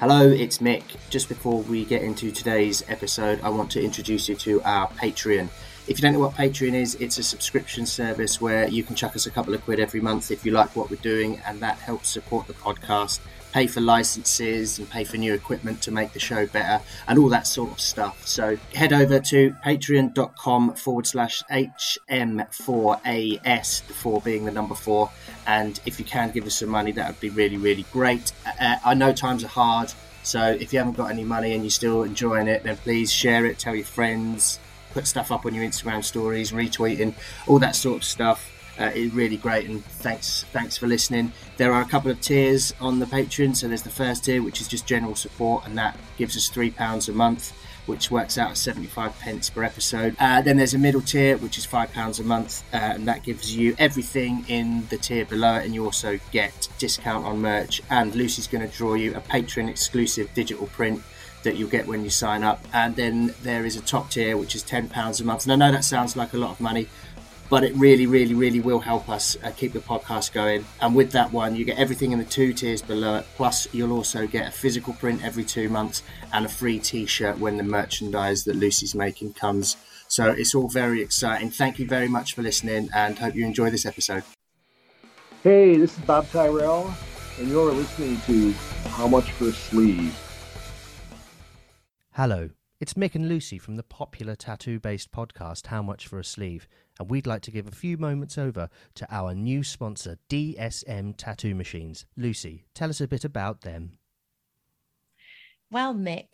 Hello, it's Mick. Just before we get into today's episode, I want to introduce you to our Patreon. If you don't know what Patreon is, it's a subscription service where you can chuck us a couple of quid every month if you like what we're doing, and that helps support the podcast pay for licenses and pay for new equipment to make the show better and all that sort of stuff. So head over to patreon.com forward slash HM4AS, the four being the number four. And if you can give us some money, that would be really, really great. Uh, I know times are hard. So if you haven't got any money and you're still enjoying it, then please share it, tell your friends, put stuff up on your Instagram stories, retweeting, all that sort of stuff uh, really great. And thanks, thanks for listening. There are a couple of tiers on the Patreon. So there's the first tier, which is just general support, and that gives us three pounds a month, which works out at 75 pence per episode. Uh, then there's a middle tier, which is five pounds a month, uh, and that gives you everything in the tier below and you also get discount on merch. And Lucy's going to draw you a Patreon exclusive digital print that you'll get when you sign up. And then there is a top tier, which is £10 a month. And I know that sounds like a lot of money, but it really, really, really will help us uh, keep the podcast going. And with that one, you get everything in the two tiers below it. Plus, you'll also get a physical print every two months and a free T-shirt when the merchandise that Lucy's making comes. So it's all very exciting. Thank you very much for listening, and hope you enjoy this episode. Hey, this is Bob Tyrell, and you're listening to How Much for a Sleeve. Hello, it's Mick and Lucy from the popular tattoo based podcast How Much for a Sleeve and we'd like to give a few moments over to our new sponsor, DSM Tattoo Machines. Lucy, tell us a bit about them. Well, Mick,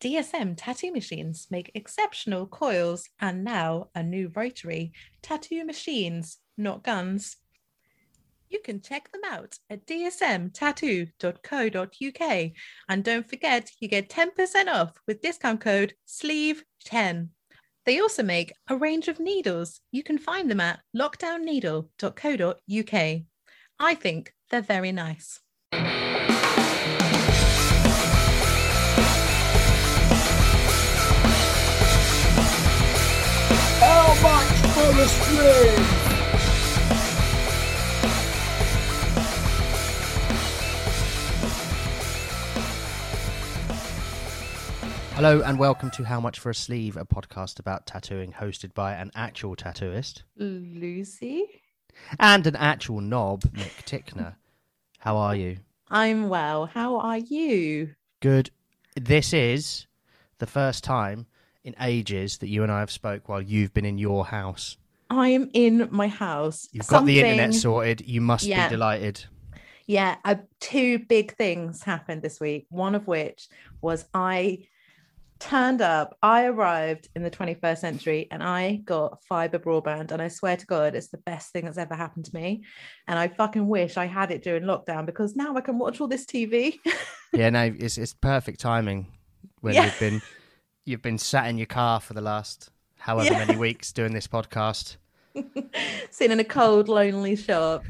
DSM tattoo machines make exceptional coils and now a new rotary tattoo machines, not guns. You can check them out at dsmtattoo.co.uk and don't forget you get 10% off with discount code SLEEVE10. They also make a range of needles. You can find them at lockdownneedle.co.uk. I think they're very nice. How much for the string? Hello and welcome to How Much for a Sleeve, a podcast about tattooing hosted by an actual tattooist, Lucy, and an actual knob, Mick Tickner. How are you? I'm well. How are you? Good. This is the first time in ages that you and I have spoke while you've been in your house. I am in my house. You've got the internet sorted. You must Yeah. be delighted. Yeah, uh, two big things happened this week. One of which was I turned up, I arrived in the 21st century and I got fiber broadband. And I swear to God, it's the best thing that's ever happened to me. And I fucking wish I had it during lockdown because now I can watch all this TV. yeah, no, it's it's perfect timing when Yeah. you've been you've been sat in your car for the last however Yeah. many weeks doing this podcast. sitting in a cold, lonely shop.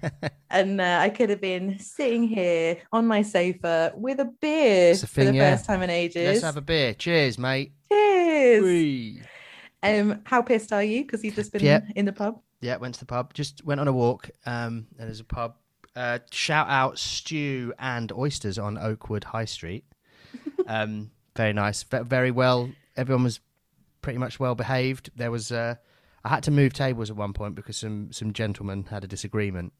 and uh, I could have been sitting here on my sofa with a beer a for the yeah. first time in ages. Let's have a beer. Cheers, mate. Cheers. Whee. Um, how pissed are you? Because you've just been Yeah. in the pub. Yeah, went to the pub. Just went on a walk. Um, and there's a pub. Uh, shout out stew and oysters on Oakwood High Street. Um, very nice. Very well. Everyone was pretty much well behaved. There was. Uh, I had to move tables at one point because some some gentlemen had a disagreement.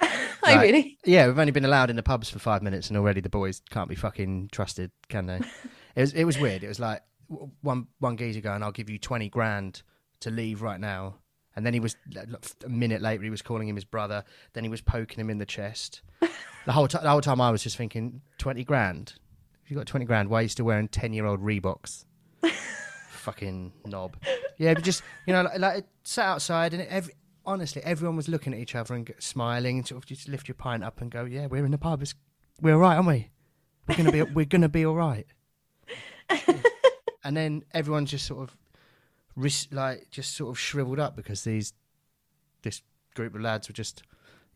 Right. really? Yeah, we've only been allowed in the pubs for five minutes, and already the boys can't be fucking trusted, can they? it was it was weird. It was like one one geezer going, "I'll give you twenty grand to leave right now," and then he was a minute later he was calling him his brother. Then he was poking him in the chest. The whole time, the whole time I was just thinking, twenty grand. If you got twenty grand, why are you still wearing ten year old Reeboks? fucking knob. Yeah, but just you know, like, like sat outside and every. Honestly, everyone was looking at each other and g- smiling, and sort of just lift your pint up and go, "Yeah, we're in the pub. It's, we're all right, aren't we? We're gonna be, we're gonna be all right." and then everyone just sort of, ris- like, just sort of shriveled up because these, this group of lads were just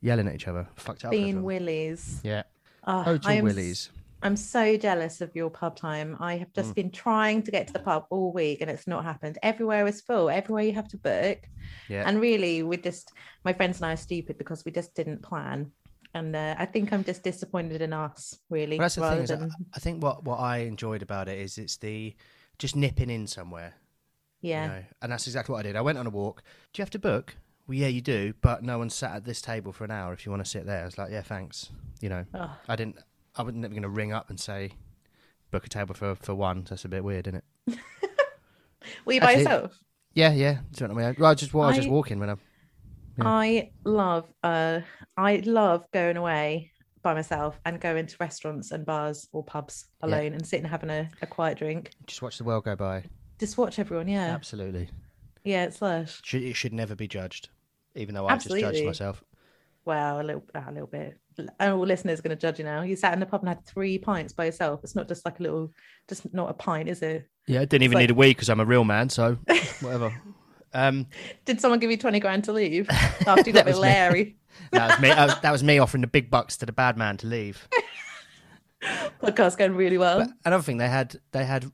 yelling at each other, fucked up. Being everyone. willies. yeah, Oh, I am, willies. I'm so jealous of your pub time. I have just Mm. been trying to get to the pub all week and it's not happened. Everywhere is full. Everywhere you have to book. Yeah, And really, we just, my friends and I are stupid because we just didn't plan. and uh, I think I'm just disappointed in us, really. Well, that's the thing. rather Is I, than- I think what what I enjoyed about it is it's the just nipping in somewhere. yeah, You know? And that's exactly what I did. I went on a walk. Do you have to book? Well, yeah, you do, but no one sat at this table for an hour if you want to sit there. I was like, yeah, thanks. You know, Ugh. I didn't. I wasn't never going to ring up and say book a table for for one. That's a bit weird, isn't it? were you by Actually- yourself? Yeah, yeah. Do you know what I? Well, I just well, I was just I- walking when I. Yeah. I love uh I love going away by myself and going to restaurants and bars or pubs Yeah. alone and sitting having a, a quiet drink. Just watch the world go by. Just watch everyone, yeah. Absolutely. Yeah, it's lush. Should, it should never be judged, even though I just Absolutely. judged myself. Well, a little a little bit. All listeners are gonna judge you now. You sat in the pub and had three pints by yourself. It's not just like a little just not a pint, is it? Yeah, I didn't even like- need a week because I'm a real man. So whatever. um, Did someone give you 20 grand to leave after you That got with. Larry? that was me. That was, that was me offering the big bucks to the bad man to leave. Podcast going really well. But another thing, they had they had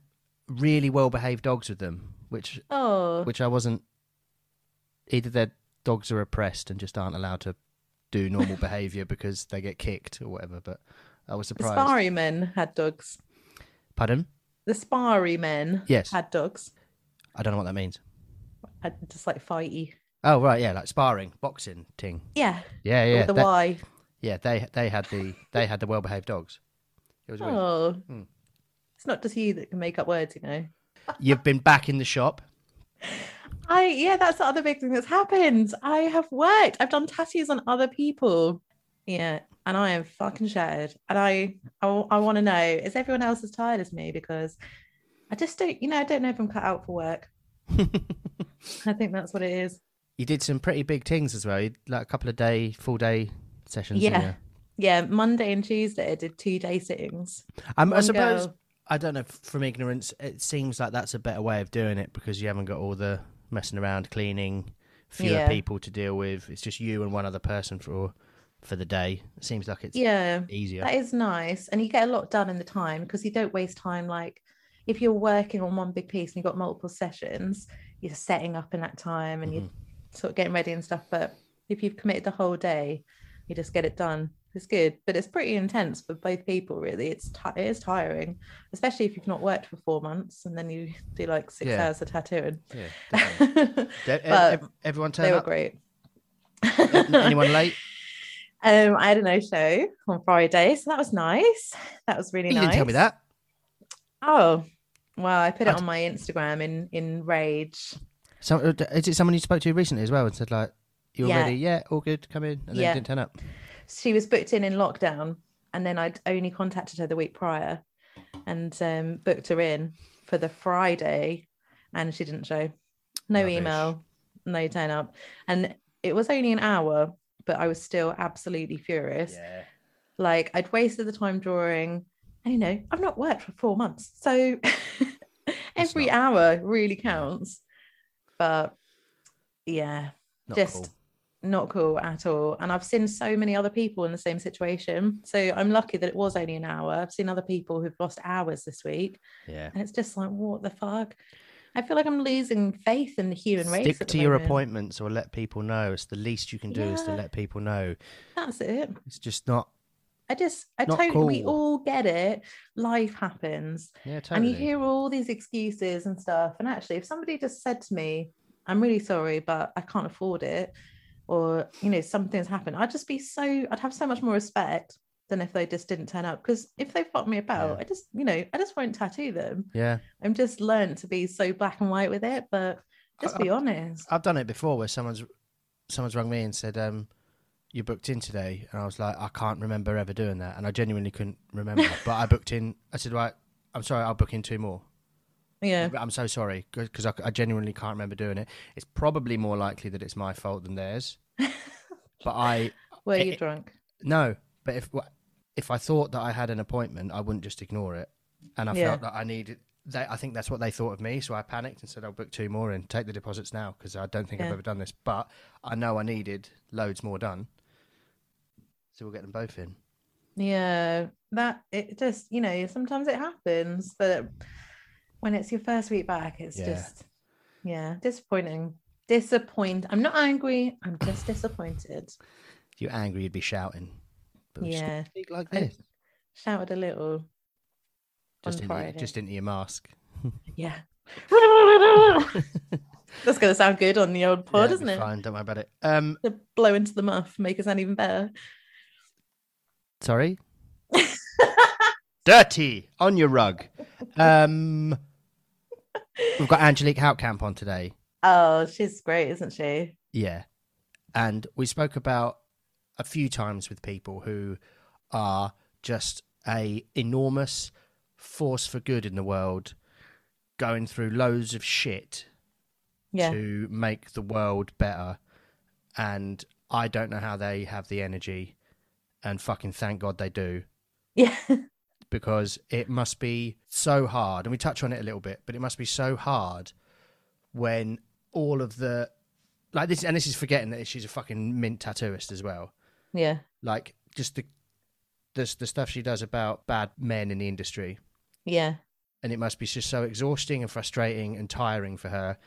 really well behaved dogs with them, which oh, which I wasn't. Either their dogs are oppressed and just aren't allowed to do normal behaviour because they get kicked or whatever. But I was surprised. the sparry men had dogs. Pardon? The sparry men Yes. had dogs. I don't know what that means. Just like fighty. Oh right, yeah, like sparring, boxing, ting. Yeah, Yeah, yeah, with the they, Y. yeah. They they had the they had the well behaved dogs. It was weird. Oh, Hmm. it's not just you that can make up words, you know. You've been back in the shop. I yeah, that's the other big thing that's happened. I have worked. I've done tattoos on other people. Yeah, and I am fucking shattered. And I I, I want to know is everyone else as tired as me because I just don't you know I don't know if I'm cut out for work. I think that's what it is. You did some pretty big things as well. You, like a couple of day, full day sessions. Yeah. Yeah, Monday and Tuesday I did two day sittings. Um, I suppose girl- I don't know. From ignorance, it seems like that's a better way of doing it because you haven't got all the messing around, cleaning, fewer Yeah. people to deal with. It's just you and one other person for for the day. It seems like it's Yeah. easier. That is nice. And you get a lot done in the time because you don't waste time. Like if you're working on one big piece and you've got multiple sessions, you're setting up in that time and Mm-hmm. you're sort of getting ready and stuff. But if you've committed the whole day, you just get it done. It's good, but it's pretty intense for both people, really. It's ti it is tiring, especially if you've not worked for four months and then you do like six Yeah. hours of tattooing. Yeah, but De- ev- ev- everyone they turn were up. great. Anyone late? Um, I had a no show on Friday, so that was nice. That was really You nice. didn't tell me that. Oh, well, I put it on my Instagram in in rage. So, uh, is it someone you spoke to recently as well and said like, "You're Yeah. ready? Yeah, all good. Come in," and then Yeah. didn't turn up. She was booked in in lockdown, and then I'd only contacted her the week prior, and um, booked her in for the Friday, and she didn't show. No Rubbish. email, no turn up, and it was only an hour, but I was still absolutely furious. Yeah. Like I'd wasted the time drawing, and you know I've not worked for four months, so every not- hour really counts. But yeah, Not just cool. Not cool at all. And I've seen so many other people in the same situation, so I'm lucky that it was only an hour. I've seen other people who've lost hours this week, Yeah. and it's just like what the fuck. I feel like I'm losing faith in the human race. Stick at the to your moment. appointments or let people know. It's the least you can do is to let people know. That's it. It's just not. I just, I totally, we all get it. Life happens. Yeah, totally. and you hear all these excuses and stuff and actually if somebody just said to me i'm really sorry but i can't afford it or you know something's happened i'd just be so i'd have so much more respect than if they just didn't turn up because if they fuck me about Yeah. i just you know i just won't tattoo them yeah, i'm just learned to be so black and white with it but just I- be honest I've done it before where someone's someone's rung me and said, um, "You booked in today," and I was like, "I can't remember ever doing that," and I genuinely couldn't remember. but I booked in. I said, "Right, I'm sorry, I'll book in two more." Yeah I'm so sorry because I, I genuinely can't remember doing it. It's probably more likely that it's my fault than theirs. but I were it- you it- drunk no. But if if I thought that I had an appointment, I wouldn't just ignore it. And I Yeah. felt that I needed. They, I think that's what they thought of me. So I panicked and said, "I'll book two more and take the deposits now because I don't think I've ever done this." But I know I needed loads more done. So we'll get them both in. Yeah, that it just, you know, sometimes it happens, but when it's your first week back, it's Yeah. just, yeah, disappointing. Disappoint. I'm not angry. I'm just disappointed. If you're angry, you'd be shouting. But Yeah. like I- this. Shouted a little Just into, Friday. just into your mask. Yeah. That's going to sound good on the old pod, yeah, isn't it? Fine, don't worry about it. Um, To blow into the muff, make it sound even better. sorry. Dirty on your rug. Um, we've got Angelique Houtkamp on today. Oh, she's great, isn't she? Yeah. And we spoke about a few times with people who are just a enormous force for good in the world, going through loads of shit Yeah. to make the world better. And I don't know how they have the energy, and fucking thank God they do, Yeah. because it must be so hard. And we touch on it a little bit, but it must be so hard when all of the like this, and this is forgetting that she's a fucking mint tattooist as well. yeah. Like just the the the stuff she does about bad men in the industry, Yeah. and it must be just so exhausting and frustrating and tiring for her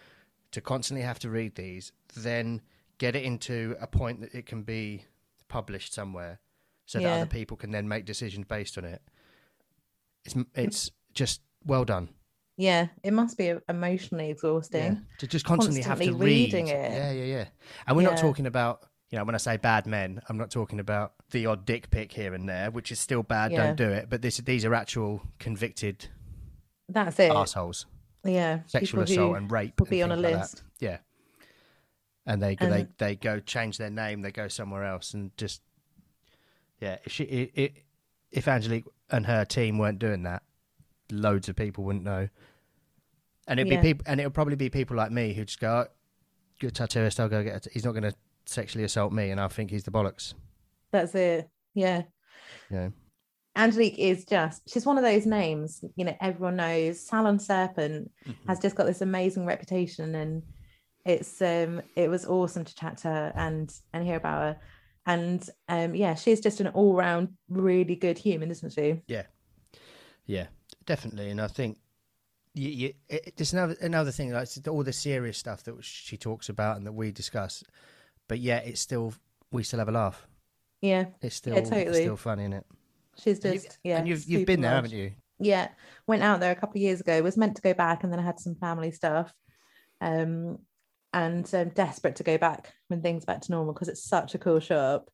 to constantly have to read these, then get it into a point that it can be published somewhere, so that other people can then make decisions based on it. It's it's just well done. Yeah. It must be emotionally exhausting. Yeah. To just constantly, have to Constantly read. it. Yeah, yeah, yeah. And we're not talking about, you know, when I say bad men, I'm not talking about the odd dick pic here and there, which is still bad. Yeah. Don't do it. But this, these are actual convicted That's it. assholes, Yeah. sexual assault and rape. will and be on a like that. list. Yeah. And they they they go change their name. They go somewhere else and just yeah. If she it, it, if Angelique and her team weren't doing that, loads of people wouldn't know. And it'd Yeah. be people, and it'll probably be people like me who just go, oh, "Good tattooist, I'll go get." T- he's not going to sexually assault me, and I think he's the bollocks. That's it. Yeah. Yeah. Angelique is just, she's one of those names, you know, everyone knows. Salon Serpent Mm-hmm. has just got this amazing reputation and it's um it was awesome to chat to her and and hear about her. And um yeah, she's just an all-round really good human, isn't she? Yeah, yeah, definitely. And I think you, you, it, there's another another thing like all the serious stuff that she talks about and that we discuss, but yeah, it's still we still have a laugh. Yeah, It's still Yeah, it's totally. still funny, is it? she's just yeah. and you've you've been there, haven't you? yeah went out there a couple of years ago was meant to go back and then i had some family stuff um and um, desperate to go back when things back to normal because it's such a cool shop.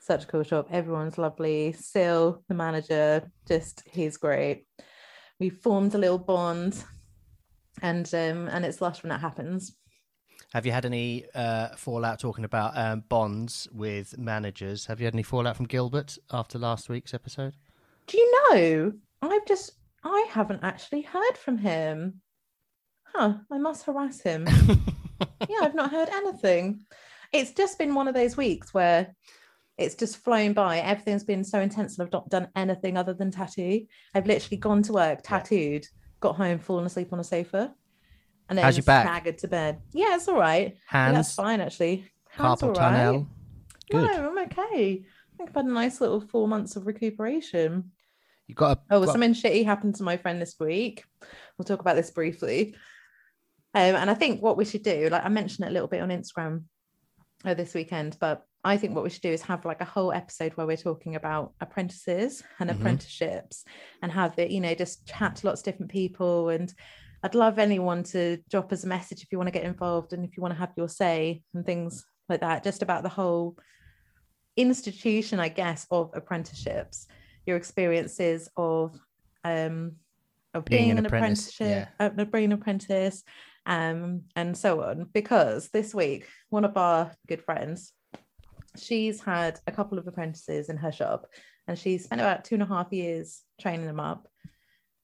Such a cool shop. Everyone's lovely. Sil, the manager just he's great. We formed a little bond and um and it's lush when that happens. Have you had any uh, fallout talking about um, bonds with managers? Have you had any fallout from Gilbert after last week's episode? do you know? I've just i haven't actually heard from him. Huh i must harass him yeah, I've not heard anything. It's just been one of those weeks where it's just flown by. Everything's been so intense, and I've not done anything other than tattoo. I've literally gone to work, tattooed, got home, fallen asleep on a sofa, and then How's your back? staggered to bed. Yeah, it's all right. Yeah, that's Hands, fine actually. Hands carpal all right. tunnel. Good. No, I'm okay. I think I've had a nice little four months of recuperation. You got a Oh, well, got- something shitty happened to my friend this week. We'll talk about this briefly. Um, and I think what we should do, like I mentioned it a little bit on Instagram uh, this weekend, but I think what we should do is have like a whole episode where we're talking about apprentices and Mhm. apprenticeships and have it, you know, just chat to lots of different people. And I'd love anyone to drop us a message if you want to get involved and if you want to have your say and things like that, just about the whole institution, I guess, of apprenticeships, your experiences of um of Being being, an an, apprentice, apprenticeship, uh, being an apprentice, um, and so on. Because this week, one of our good friends, she's had a couple of apprentices in her shop, and she spent about two and a half years training them up.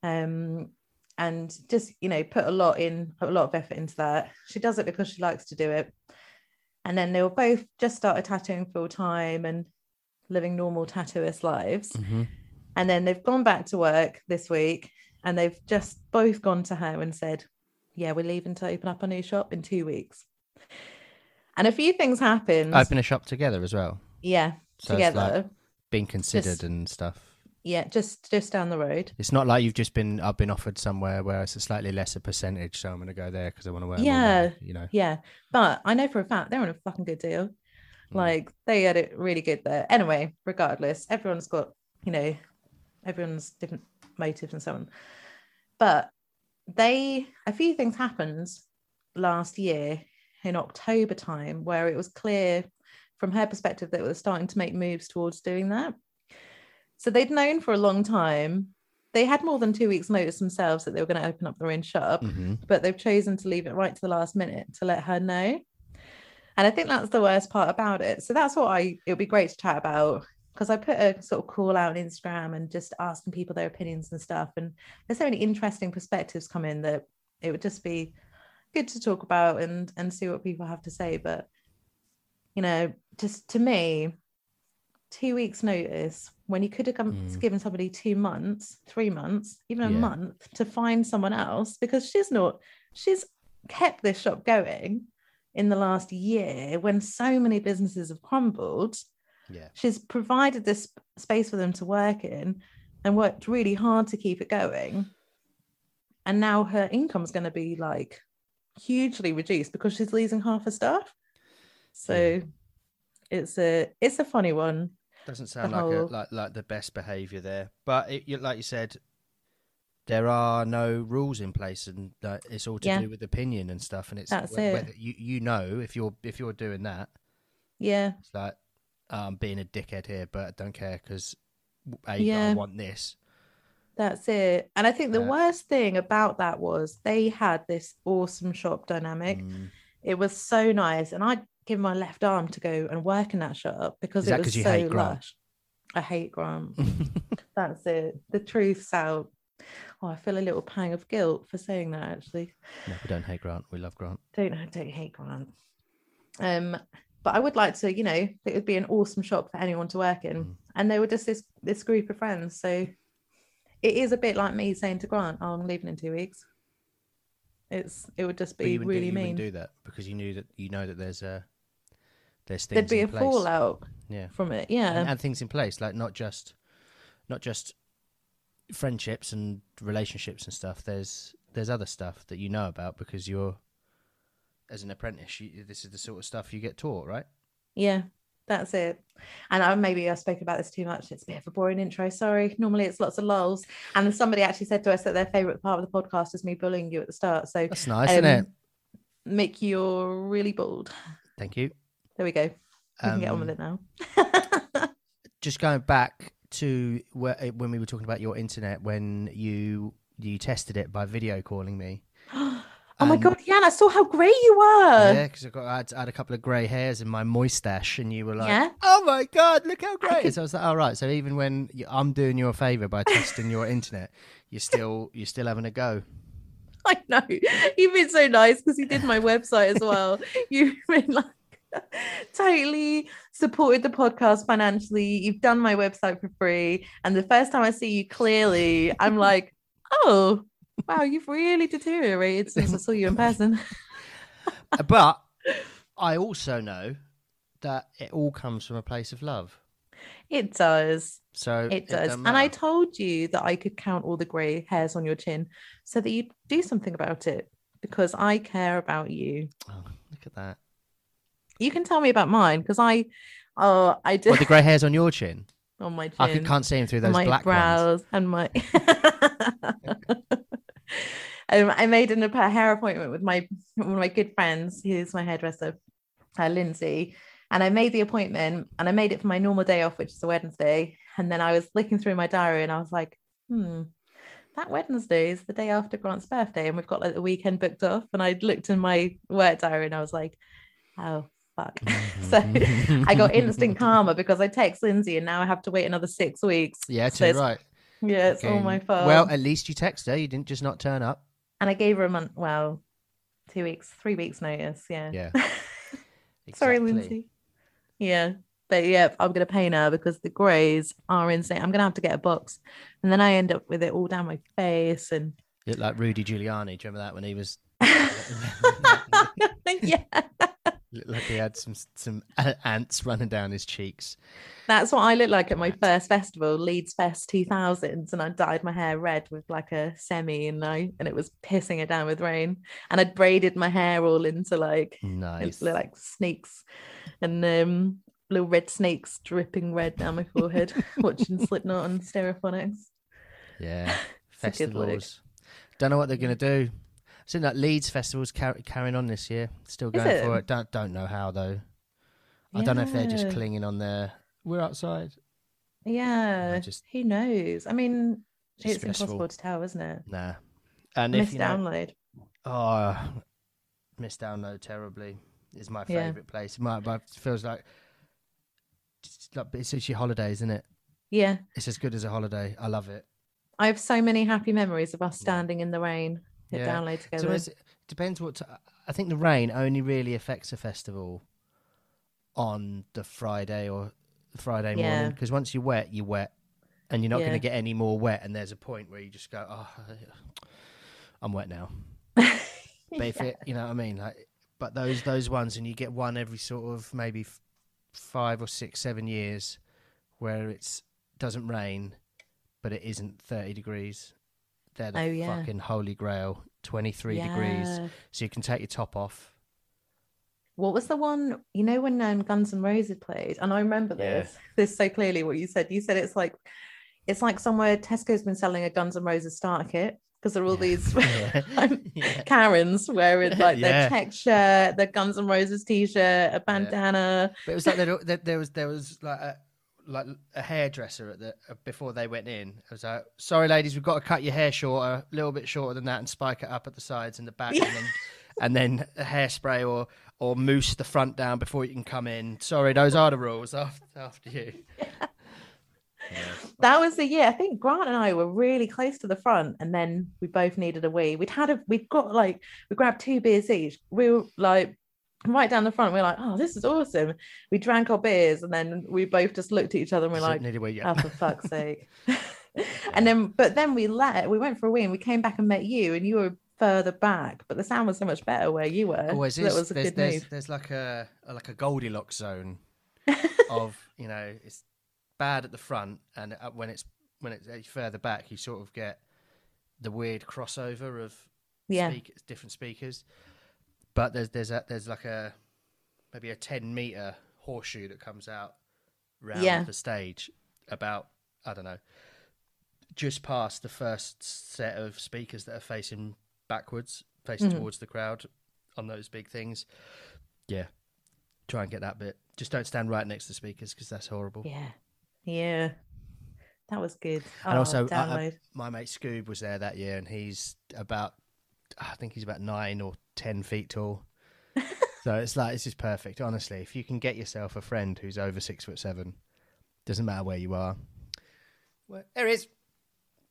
Um, and just you know put a lot in a lot of effort into that she does it because she likes to do it and then they were both just started tattooing full time and living normal tattooist lives Mhm. and then they've gone back to work this week and they've just both gone to her and said yeah we're leaving to open up a new shop in two weeks and a few things happened open a shop together as well. yeah So together like being considered Just- and stuff. yeah just just down the road It's not like you've just been I've been offered somewhere where it's a slightly lesser percentage, so I'm going to go there because I want to work. Yeah. money, you know. Yeah, but I know for a fact they're on a fucking good deal. Mm. Like they had it really good there. Anyway, regardless, everyone's got, you know, everyone's different motives and so on. But they, a few things happened last year in October time where it was clear from her perspective that it was starting to make moves towards doing that. So they'd known for a long time. They had more than two weeks' notice themselves that they were going to open up their own shop, Mhm. but they've chosen to leave it right to the last minute to let her know. And I think that's the worst part about it. So that's what I it would be great to chat about because I put a sort of call out on Instagram and just asking people their opinions and stuff. And there's so many interesting perspectives come in that it would just be good to talk about and and see what people have to say. But you know, just to me, two weeks notice when you could have come, Mm. given somebody two months, three months, even a Yeah. month to find someone else because she's not she's kept this shop going in the last year when so many businesses have crumbled Yeah. she's provided this space for them to work in and worked really hard to keep it going and now her income's going to be like hugely reduced because she's losing half her staff so it's a it's a funny one Doesn't sound like a, like like the best behaviour there, but it, like you said, there are no rules in place, and like, it's all to Yeah. do with opinion and stuff. And it's That's whe- it. whether you you know if you're if you're doing that, yeah it's like "Oh, I'm being a dickhead here, but I don't care because I Yeah. want this. That's it. And I think the Yeah. worst thing about that was they had this awesome shop dynamic. Mm. It was so nice. And I'd give my left arm to go and work in that shop because it was so lush. I hate Grant. That's it. The truth's out. Oh, I feel a little pang of guilt for saying that actually. no, we don't hate Grant. We love Grant. Don't don't hate Grant. Um, but I would like to, you know, it would be an awesome shop for anyone to work in. Mm. And they were just this this group of friends. So it is a bit like me saying to Grant, oh, I'm leaving in two weeks. It's it would just be you wouldn't, do, really you mean. do that because you knew that you know that there's a there's things There'd be a place. fallout Yeah. from it. Yeah. and, and things in place like not just not just friendships and relationships and stuff there's there's other stuff that you know about because you're as an apprentice you, this is the sort of stuff you get taught right Yeah, that's it. And I maybe I spoke about this too much. It's a bit of a boring intro. Sorry. Normally it's lots of lulls. And somebody actually said to us that their favorite part of the podcast is me bullying you at the start. So that's nice isn't it um, Mick, you're really bold. thank you There we go. We can get on Um, with it now. just going back to where, when we were talking about your internet when you you tested it by video calling me oh my um, and- god, Jan, I saw how great you were. yeah because I, got- I had, I had a couple of grey hairs in my mustache and you were like Yeah. oh my god look how great could- so I was like all right so even when you, I'm doing you a favour by testing your internet you're still you're still having a go I know. You've been so nice because you did my website as well. You've been like totally supported the podcast financially. You've done my website for free. And the first time I see you clearly, I'm like, oh, wow, you've really deteriorated since I saw you in person. but I also know that it all comes from a place of love. It does. So It does. doesn't And I told you that I could count all the grey hairs on your chin so that you'd do something about it because I care about you. oh, look at that. You can tell me about mine because I, oh, I did What the grey hairs on your chin? on my chin. I can't see them through those my black ones. brows and my. um, I made an, a hair appointment with my one of my good friends, who's my hairdresser, uh, Lindsay. And I made the appointment, and I made it for my normal day off, which is a Wednesday. And then I was looking through my diary, and I was like, "Hmm, that Wednesday is the day after Grant's birthday, and we've got like the weekend booked off." And I looked in my work diary, and I was like, "Oh fuck!" so I got instant karma because I text Lindsay, and now I have to wait another six weeks. Yeah, So too it's- right. Yeah, it's all my fault. Well, at least you text her. You didn't just not turn up. and I gave her a month, well, two weeks, three weeks notice. Yeah. Yeah. Sorry, Lindsay. Yeah. But yeah, I'm going to pay now because the greys are insane. I'm going to have to get a box. And then I end up with it all down my face. And You look like Rudy Giuliani. Do you remember that when he was? yeah. Looked like he had some some ants running down his cheeks. That's what I looked like at my first festival, Leeds Fest 2000s, and I dyed my hair red with like a semi, and I and it was pissing it down with rain, and I'd braided my hair all into like Nice. into, like snakes, and um little red snakes dripping red down my forehead, watching Slipknot and Stereophonics. Yeah. Festivals. Don't know what they're going to do. Seeing that Leeds festival's car- carrying on this year. Still going for it? it. Don't don't know how though. I don't know if they're just clinging on there. We're outside. Yeah, just- who knows? I mean, It's stressful. impossible to tell, isn't it? Nah. And if Missed you know, download. Ah, oh, miss download terribly is my Yeah. favorite place. My, my feels like it's like it's, your holiday, isn't it? Yeah, It's as good as a holiday. I love it. I have so many happy memories of us standing in the rain at Yeah. download together. it's- it depends what. T- I think the rain only really affects a festival on the Friday or Friday Yeah. morning because once you're wet, you're wet, and you're not going to get any more wet. And there's a point where you just go, "Oh, I'm wet now." But if it, you know what I mean, like, but those those ones, and you get one every sort of maybe f- five or six, seven years, where it's doesn't rain, but it isn't thirty degrees. They're the Oh, yeah. fucking holy grail. Twenty three degrees, so you can take your top off. What was the one? You know when um, Guns N' Roses played, and I remember Yeah. this this so clearly. What you said, you said it's like it's like somewhere Tesco's been selling a Guns N' Roses starter kit because there are all these yeah. Yeah. Karens wearing like Yeah. their tech shirt, their Guns N' Roses t-shirt, a bandana. But it was like there was there was like a like a hairdresser at the uh, before they went in. I was like, sorry, ladies, we've got to cut your hair shorter, a little bit shorter than that, and spike it up at the sides and the back, and then and then a hairspray or or mousse the front down before you can come in. Sorry, those are the rules. After after you. That was the year. I think Grant and I were really close to the front, and then we both needed a wee. We'd had a, we'd got like, we grabbed two beers each. We were like right down the front. We are like, oh, this is awesome. We drank our beers, and then we both just looked at each other and we're like, where you- oh, for fuck's sake. and then, but then we let, we went for a wee, and we came back and met you, and you were further back, but the sound was so much better where you were. always so is. that was a there's, good there's, move. there's like a, like a Goldilocks zone of you know it's bad at the front, and uh, when it's when it's further back, you sort of get the weird crossover of Yeah. speakers, different speakers. But there's there's a, there's like a maybe a ten meter horseshoe that comes out round Yeah. the stage about I don't know just past the first set of speakers that are facing backwards, facing Mhm. towards the crowd on those big things. Yeah, try and get that bit. Just don't stand right next to speakers because that's horrible. Yeah. Yeah. That was good. And Oh, also, I- I- my mate Scoob was there that year, and he's about, I think he's about nine or ten feet tall. so it's like it's just perfect. Honestly, if you can get yourself a friend who's over six foot seven, doesn't matter where you are. Well, there he is.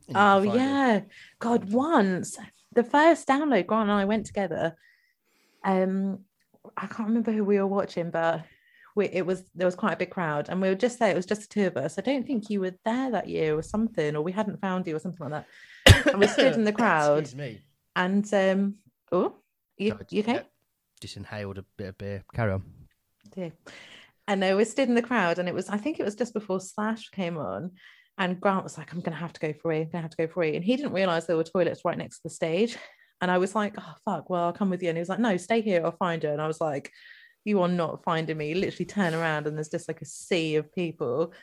Oh can find him. yeah, God! Once the first download, Grant and I went together. Um, I can't remember who we were watching, but we, it was there was quite a big crowd, and we were just there. It was just the two of us. I don't think you were there that year or something, or we hadn't found you or something like that. And we stood in the crowd, Excuse me. And um, oh, you, Sorry, you okay? yeah, Just inhaled a bit of beer. Carry on. Yeah. And uh, we stood in the crowd, and it was, I think it was just before Slash came on. And Grant was like, I'm going to have to go free. I'm going to have to go free. And he didn't realize there were toilets right next to the stage. And I was like, oh, fuck, well, I'll come with you. And he was like, no, stay here. I'll find her. And I was like, you are not finding me. You literally turn around, and there's just like a sea of people.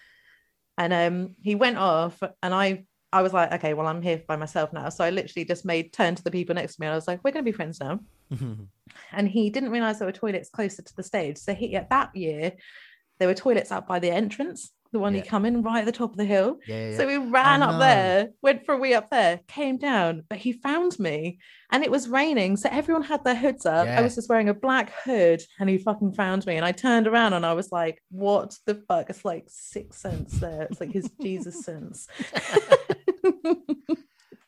And um, he went off, and I, I was like, okay, well, I'm here by myself now. So I literally just made turn to the people next to me, and I was like, we're going to be friends now and he didn't realize there were toilets closer to the stage. So he at that year there were toilets out by the entrance, the one Yeah. you come in right at the top of the hill. yeah, yeah. So we ran up there, went for a wee up there, came down, but he found me and it was raining. So everyone had their hoods up. I was just wearing a black hood and he fucking found me. And I turned around and I was like, what the fuck? It's like six cents there. It's like his Jesus sense.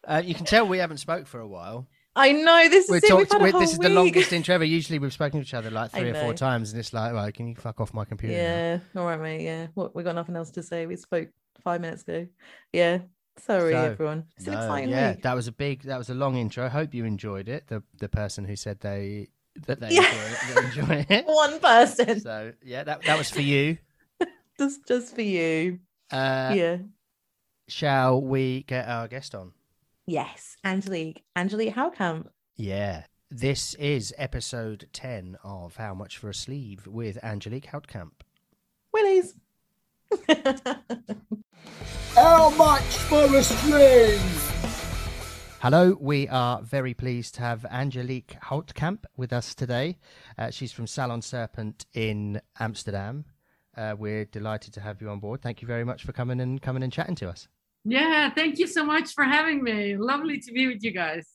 Uh, you can tell we haven't spoke for a while. I know this We're is it. We've talked, had a we're- this is the longest intro ever. Usually we've spoken to each other like three or four times, and it's like, right, can you fuck off my computer? now? Yeah, all right, mate. Yeah, what we got nothing else to say. We spoke five minutes ago. Yeah, sorry, So, everyone. It's an exciting yeah, week. that was a big, that was a long intro. I hope you enjoyed it. The the person who said they that they Yeah. enjoy, it, enjoy it. One person, So yeah, that that was for you. just just for you. Uh, yeah. Shall we get our guest on? Yes, Angelique. Angelique Houtkamp. Yeah. This is episode 10 of How Much for a Sleeve with Angelique Houtkamp. Willies. How much for a sleeve? Hello, we are very pleased to have Angelique Houtkamp with us today. Uh, she's from Salon Serpent in Amsterdam. Uh, we're delighted to have you on board. Thank you very much for coming and coming and chatting to us. Yeah, thank you so much for having me. Lovely to be with you guys.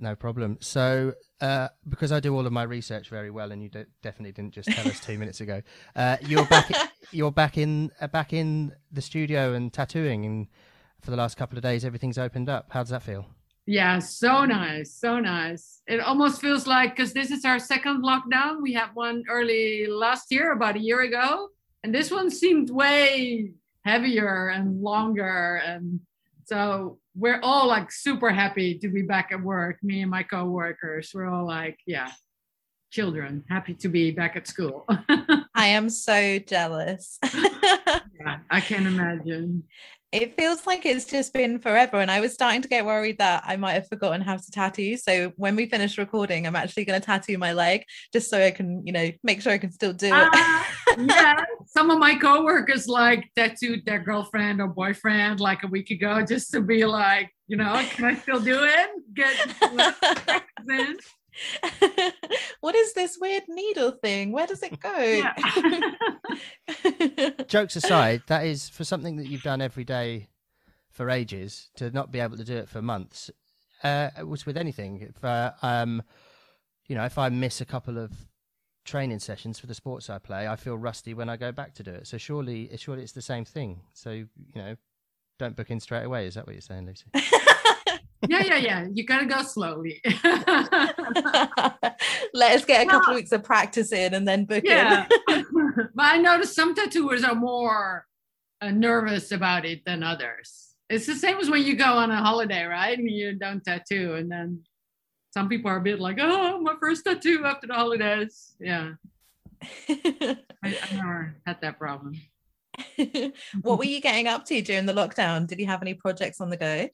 No problem. So, uh, because I do all of my research very well, and you de- definitely didn't just tell us two minutes ago, uh, you're back. you're back in uh, back in the studio and tattooing, and for the last couple of days, everything's opened up. How does that feel? Yeah, so nice, so nice. It almost feels like because this is our second lockdown. We had one early last year, about a year ago, and this one seemed way heavier and longer, and so we're all like super happy to be back at work. Me and my coworkers, we're all like, yeah, children happy to be back at school. I am so jealous. yeah, I can imagine. it feels like it's just been forever. And I was starting to get worried that I might have forgotten how to tattoo. So when we finish recording, I'm actually going to tattoo my leg just so I can, you know, make sure I can still do it. Ah, yeah, some of my coworkers like tattooed their girlfriend or boyfriend like a week ago just to be like, you know, can I still do it? Get practice in. what is this weird needle thing? Where does it go? Yeah. Jokes aside, that is for something that you've done every day for ages to not be able to do it for months. Uh, it was with anything. If uh, um, you know, if I miss a couple of training sessions for the sports I play, I feel rusty when I go back to do it. So surely, surely it's the same thing. So you know, don't book in straight away. Is that what you're saying, Lucy? yeah, yeah, yeah. You gotta go slowly. Let us get a couple Well- weeks of practice in and then book yeah. in. but I noticed some tattooers are more uh, nervous about it than others. It's the same as when you go on a holiday, right? And you don't tattoo, and then some people are a bit like, "Oh, my first tattoo after the holidays." Yeah, I, I never had that problem. what were you getting up to during the lockdown? Did you have any projects on the go?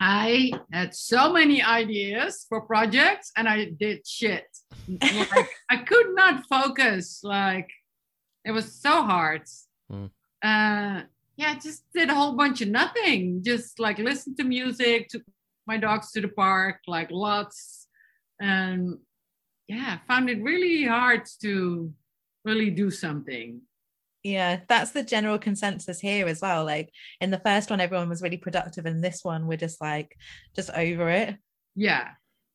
I had so many ideas for projects, and I did shit. Like I could not focus. Like it was so hard. Hmm. Uh, yeah, I just did a whole bunch of nothing. Just like listen to music, took my dogs to the park, like lots, and yeah, found it really hard to really do something. Yeah, that's the general consensus here as well. Like in the first one, everyone was really productive, and this one, we're just like, just over it. Yeah,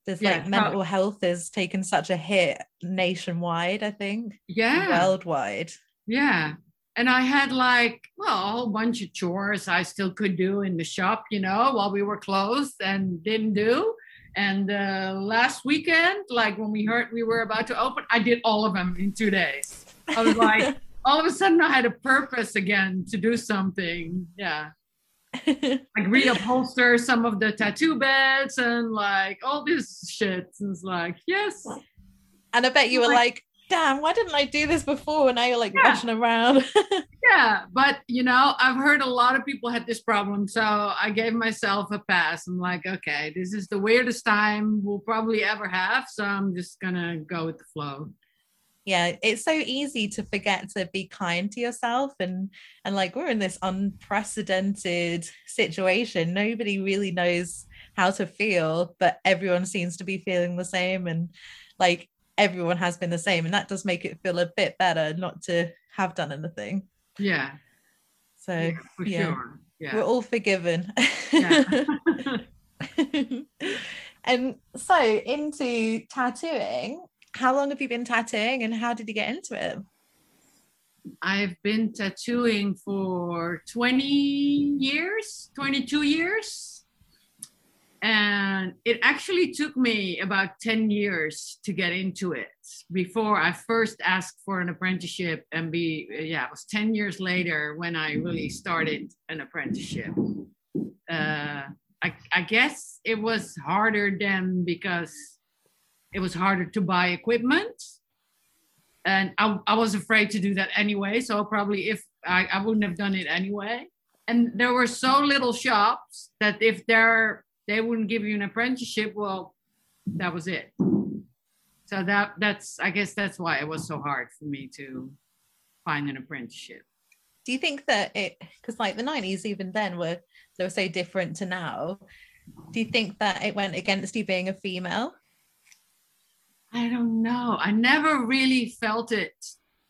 There's Yeah, like mental health is taken such a hit nationwide, I think, yeah. worldwide. Yeah. And I had like, well, a whole bunch of chores I still could do in the shop, you know, while we were closed and didn't do. And uh, last weekend, like when we heard we were about to open, I did all of them in two days. I was like, all of a sudden I had a purpose again to do something. Yeah. Like reupholster some of the tattoo beds and like all this shit. It's like, yes. and I bet you were like, damn, why didn't I do this before? And now you're like Yeah. rushing around. Yeah, but you know, I've heard a lot of people had this problem, so I gave myself a pass. I'm like, okay, this is the weirdest time we'll probably ever have, so I'm just gonna go with the flow. yeah it's so easy to forget to be kind to yourself and and like we're in this unprecedented situation nobody really knows how to feel but everyone seems to be feeling the same and like everyone has been the same and that does make it feel a bit better not to have done anything Yeah, so yeah, yeah. sure. we're all forgiven yeah. and so into tattooing how long have you been tattooing and how did you get into it I've been tattooing for 20 years, 22 years. And it actually took me about 10 years to get into it before I first asked for an apprenticeship. And be, yeah, it was 10 years later when I really started an apprenticeship. Uh, I, I guess it was harder then because it was harder to buy equipment. And I, I was afraid to do that anyway. So probably if I, I wouldn't have done it anyway. And there were so little shops that if they're they wouldn't give you an apprenticeship, well, that was it. So that that's I guess that's why it was so hard for me to find an apprenticeship. Do you think that it because like the 90s even then were they were so different to now? Do you think that it went against you being a female? I don't know. I never really felt it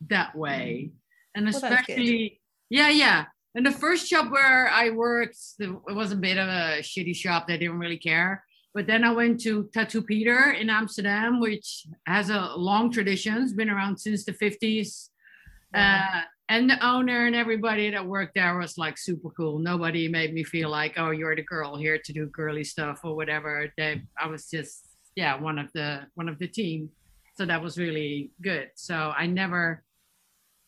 that way. Mm. And Well, especially, yeah, yeah. And the first shop where I worked, it was a bit of a shitty shop. They didn't really care. But then I went to Tattoo Peter in Amsterdam, which has a long tradition. It's been around since the 50s. Uh, and the owner and everybody that worked there was like super cool. Nobody made me feel like, oh, you're the girl here to do girly stuff or whatever. They, I was just, yeah, one of the one of the team. So that was really good. So I never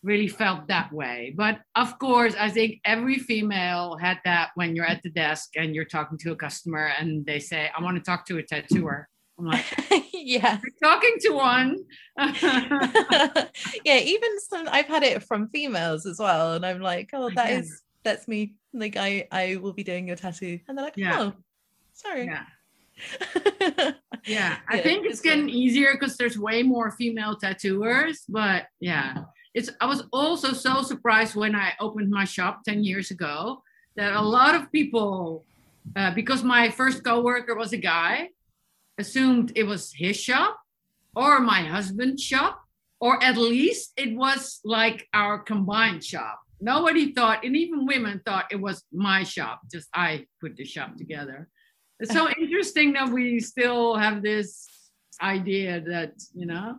really felt that way. But of course, I think every female had that when you're at the desk and you're talking to a customer and they say, I want to talk to a tattooer. I'm like, yeah. talking to one. yeah, even some I've had it from females as well. And I'm like, oh, that is, that's me. Like I I will be doing your tattoo. And they're like, Yeah. oh, sorry. yeah. Yeah, I Yeah, think it's it's getting easier because there's way more female tattooers. But yeah, it's. I was also so surprised when I opened my shop ten years ago that a lot of people, uh, because my first coworker was a guy, assumed it was his shop or my husband's shop, or at least it was like our combined shop. Nobody thought, and even women thought it was my shop. Just I put the shop together. It's so interesting that we still have this idea that you know.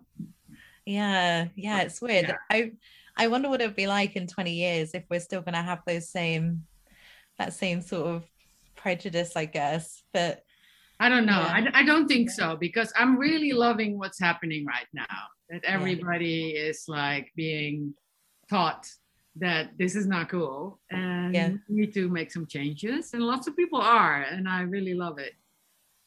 Yeah, yeah, it's weird. Yeah. I I wonder what it'd be like in 20 years if we're still gonna have those same that same sort of prejudice, I guess. But I don't know. Yeah. I, I don't think so because I'm really loving what's happening right now. That everybody is like being taught that this is not cool and Yeah. we need to make some changes. And lots of people are, and I really love it.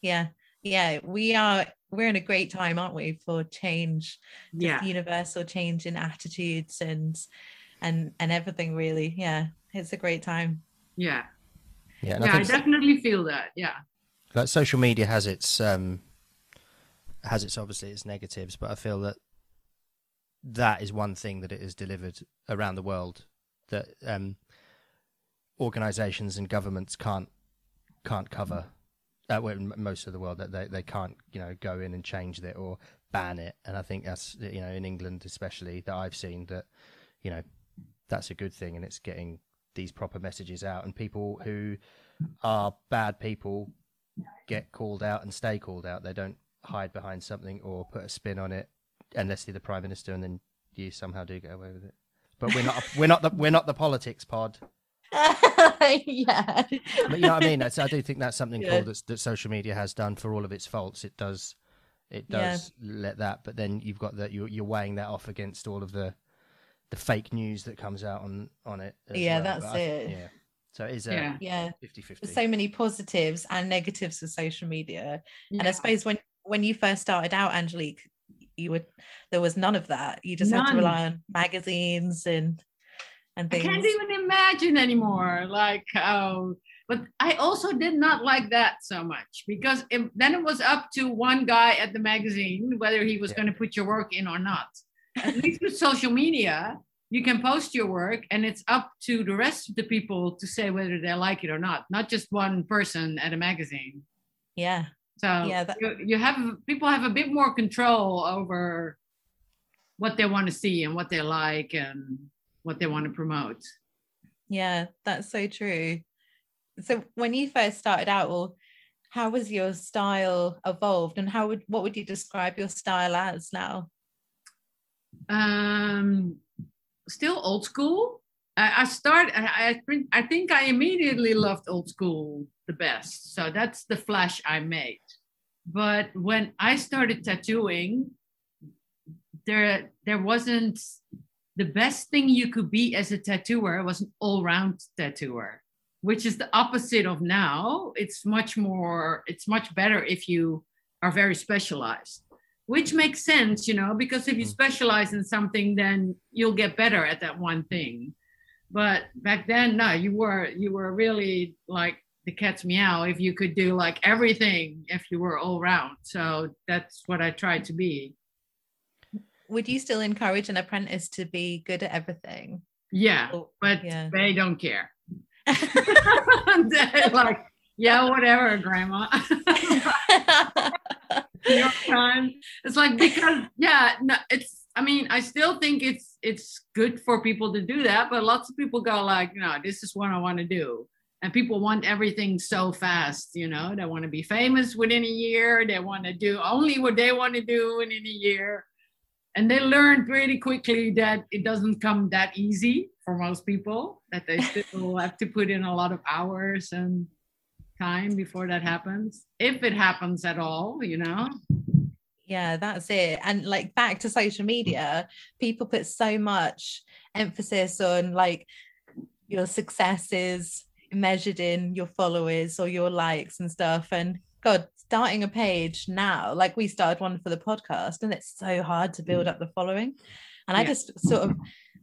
yeah, yeah, we are we're in a great time, aren't we, for change, just Yeah. universal change in attitudes and and and everything really. Yeah, it's a great time. Yeah. Yeah, and I I think definitely feel that. Yeah. like social media has its um has its obviously its negatives, but I feel that that is one thing that it has delivered around the world that um organizations and governments can't can't cover uh, well, most of the world that they, they can't you know go in and change it or ban it. And i think that's you know in england especially that i've seen that you know that's a good thing and it's getting these proper messages out. And people who are bad people get called out and stay called out. They don't hide behind something or put a spin on it unless they're the prime minister and then you somehow do get away with it. But we're not we're not the we're not the politics pod yeah. but you know what I mean. That's, I do think that's something Yeah. cool that's, that social media has done for all of its faults. It does, it Yeah. does let that. But then you've got that you're, you're weighing that off against all of the the fake news that comes out on on it. Yeah, well. that's But I- it. yeah. So it is a Yeah. Yeah. 50-50. So many positives and negatives of social media. And I suppose when when you first started out, Angelique, you would there was none of that. You just had to rely on magazines and and I can't even imagine anymore. Like how, but I also did not like that so much because it, then it was up to one guy at the magazine whether he was Yeah. going to put your work in or not. At least with social media, you can post your work and it's up to the rest of the people to say whether they like it or not, not just one person at a magazine. Yeah. So Yeah, that- you, you have people have a bit more control over what they want to see and what they like and what they want to promote. Yeah, that's so true. So when you first started out, well, how was your style evolved and how would what would you describe your style as now? Um, still old school. I, I start. I, I think. I think I immediately loved old school the best. So that's the flash I made. But when I started tattooing, there there wasn't the best thing you could be as a tattooer was an all-round tattooer, which is the opposite of now. It's much more. It's much better if you are very specialized. which makes sense, you know, because if you Mm. specialize in something, then you'll get better at that one thing. But back then, no, you were you were really like the cat's meow if you could do like everything if you were all round. So that's what I tried to be. Would you still encourage an apprentice to be good at everything? Yeah, Or- but yeah. they don't care. Like, yeah, whatever, grandma. your time. It's like because yeah, no, it's. I mean, I still think it's it's good for people to do that, but lots of people go like, no, this is what I want to do, and people want everything so fast. You know, they want to be famous within a year. They want to do only what they want to do within a year, and they learn pretty quickly that it doesn't come that easy for most people. That they still have to put in a lot of hours and time before that happens if it happens at all you know yeah that's it and like back to social media people put so much emphasis on like your successes measured in your followers or your likes and stuff and god starting a page now like we started one for the podcast and it's so hard to build mm. up the following and i just sort of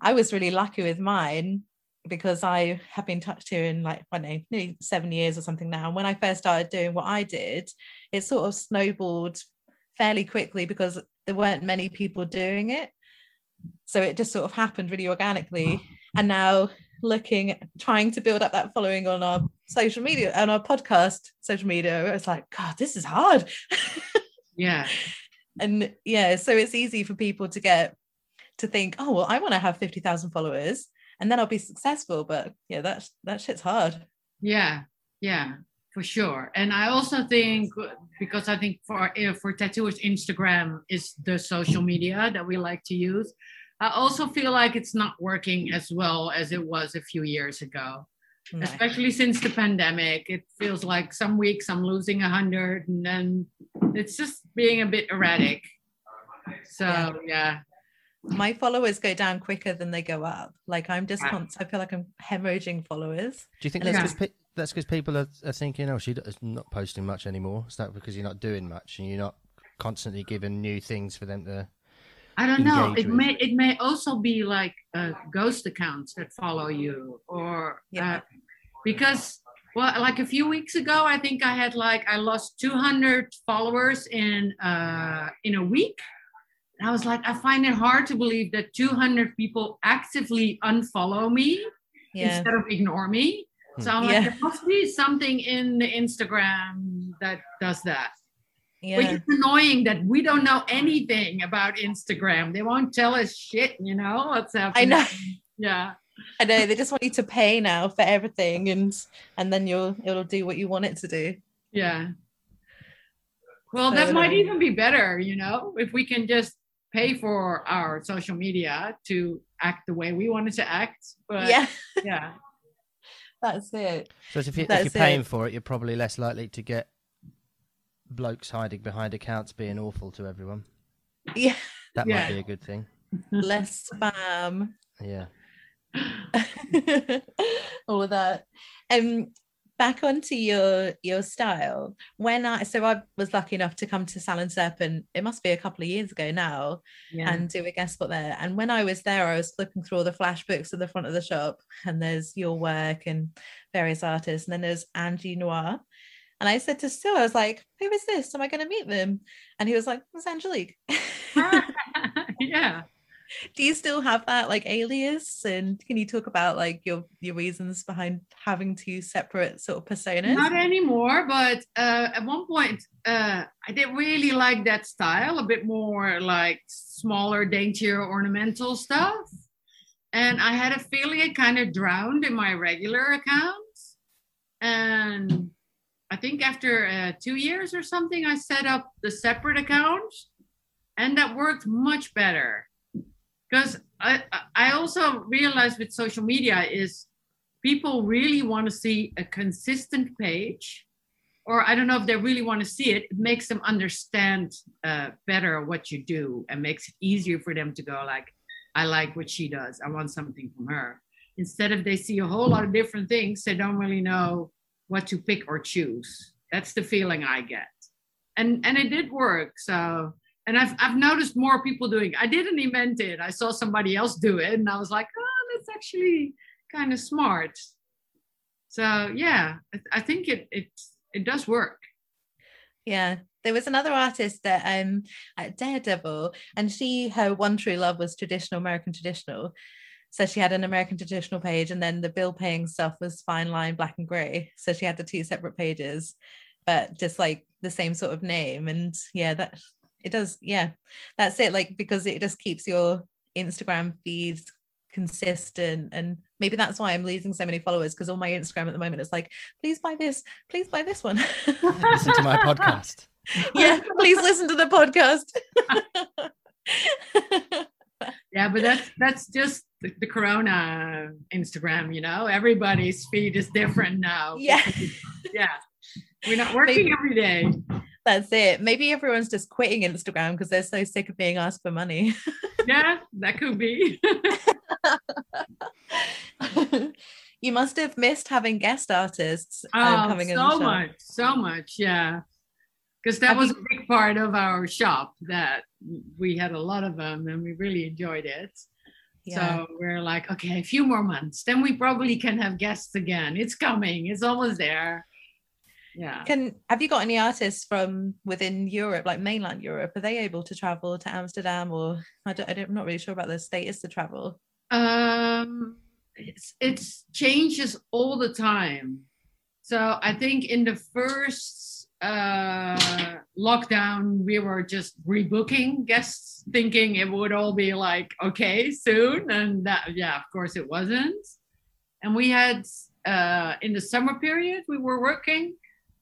i was really lucky with mine because I have been touched here in like I don't know nearly seven years or something now. And when I first started doing what I did, it sort of snowballed fairly quickly because there weren't many people doing it. So it just sort of happened really organically. And now looking, trying to build up that following on our social media and our podcast social media, it's like, God, this is hard. yeah and yeah, so it's easy for people to get to think, oh well, I want to have 50,000 followers and then I'll be successful. But yeah, that's that shit's hard. yeah yeah for sure and i also think because i think for eh, for tattooers instagram is the social media that we like to use i also feel like it's not working as well as it was a few years ago No. especially since the pandemic it feels like some weeks i'm losing a hundred and then it's just being a bit erratic so Yeah. yeah my followers go down quicker than they go up. Like I'm just, Ah. const- I feel like I'm hemorrhaging followers. Do you think that's it's because pe- that's because people are, are thinking, oh, she's not posting much anymore? Is that because you're not doing much and you're not constantly giving new things for them to? I don't know. It with. may it may also be like uh, ghost accounts that follow you, or Yeah. uh, because well, like a few weeks ago, I think I had like I lost 200 followers in uh, in a week. And I was like, I find it hard to believe that 200 people actively unfollow me Yeah. instead of ignore me. So I'm like, Yeah. there must be something in the Instagram that does that. Which is annoying that we don't know anything about Instagram. They won't tell us shit, you know, what's up? I know. Yeah. I know. They just want you to pay now for everything and and then you'll it'll do what you want it to do. Yeah. Well, So that might um, even be better, you know, if we can just pay for our social media to act the way we wanted to act. But yeah. yeah. That's it. So if, you, if you're paying it. for it, you're probably less likely to get blokes hiding behind accounts being awful to everyone. Yeah. That Yeah. might be a good thing. Less spam. Yeah. all of that. Um, back onto your your style. When I so I was lucky enough to come to Salon Serpent. It must be a couple of years ago now, Yeah. and do a guest spot there. And when I was there, I was flipping through all the flash books at the front of the shop, and there's your work and various artists, and then there's Angie Noir. And I said to Stu, I was like, "Who is this? Am I going to meet them?" And he was like, "It's Angelique." yeah. do you still have that like alias and can you talk about like your your reasons behind having two separate sort of personas Not anymore, but uh, at one point, uh, I did really like that style, a bit more like smaller, daintier, ornamental stuff. And I had a feeling it kind of drowned in my regular accounts. And I think after uh, two years or something, I set up the separate account, and that worked much better. Because I, I also realized with social media is people really want to see a consistent page or i don't know if they really want to see it. It makes them understand uh, better what you do and makes it easier for them to go like i like what she does. I want something from her. Instead of they see a whole lot of different things they don't really know what to pick or choose that's the feeling i get and and it did work so and I've I've noticed more people doing. I didn't invent it. I saw somebody else do it, and I was like, oh, that's actually kind of smart. So yeah, I, I think it it it does work. Yeah. There was another artist that um at Daredevil, and she her one true love was traditional American traditional. So she had an American traditional page, and then the bill paying stuff was fine line black and grey. So she had the two separate pages, but just like the same sort of name. And yeah, that it does. Yeah, that's it. Like because it just keeps your Instagram feeds consistent and maybe that's why i'm losing so many followers because on my instagram at the moment it's like please buy this please buy this one Listen to my podcast. yeah please listen to the podcast Yeah, but that's that's just the, the Corona Instagram. You know, everybody's feed is different now. Yeah. yeah. We're not working Maybe- every day. that's it maybe everyone's just quitting instagram because they're so sick of being asked for money Yeah, that could be. you must have missed having guest artists um, Oh, coming in the so much, so much, yeah. Because that Have was you- a big part of our shop that we had a lot of them and we really enjoyed it. Yeah. So we're like, okay, a few more months, then we probably can have guests again. It's coming, it's almost there. Yeah. Can have you got any artists from within Europe, like mainland Europe? Are they able to travel to Amsterdam, or I don't, I don't, I'm not really sure about the status to travel. Um, it's it's changes all the time. So I think in the first uh, lockdown, we were just rebooking guests, thinking it would all be like okay soon, and that yeah, of course it wasn't. And we had uh, in the summer period we were working,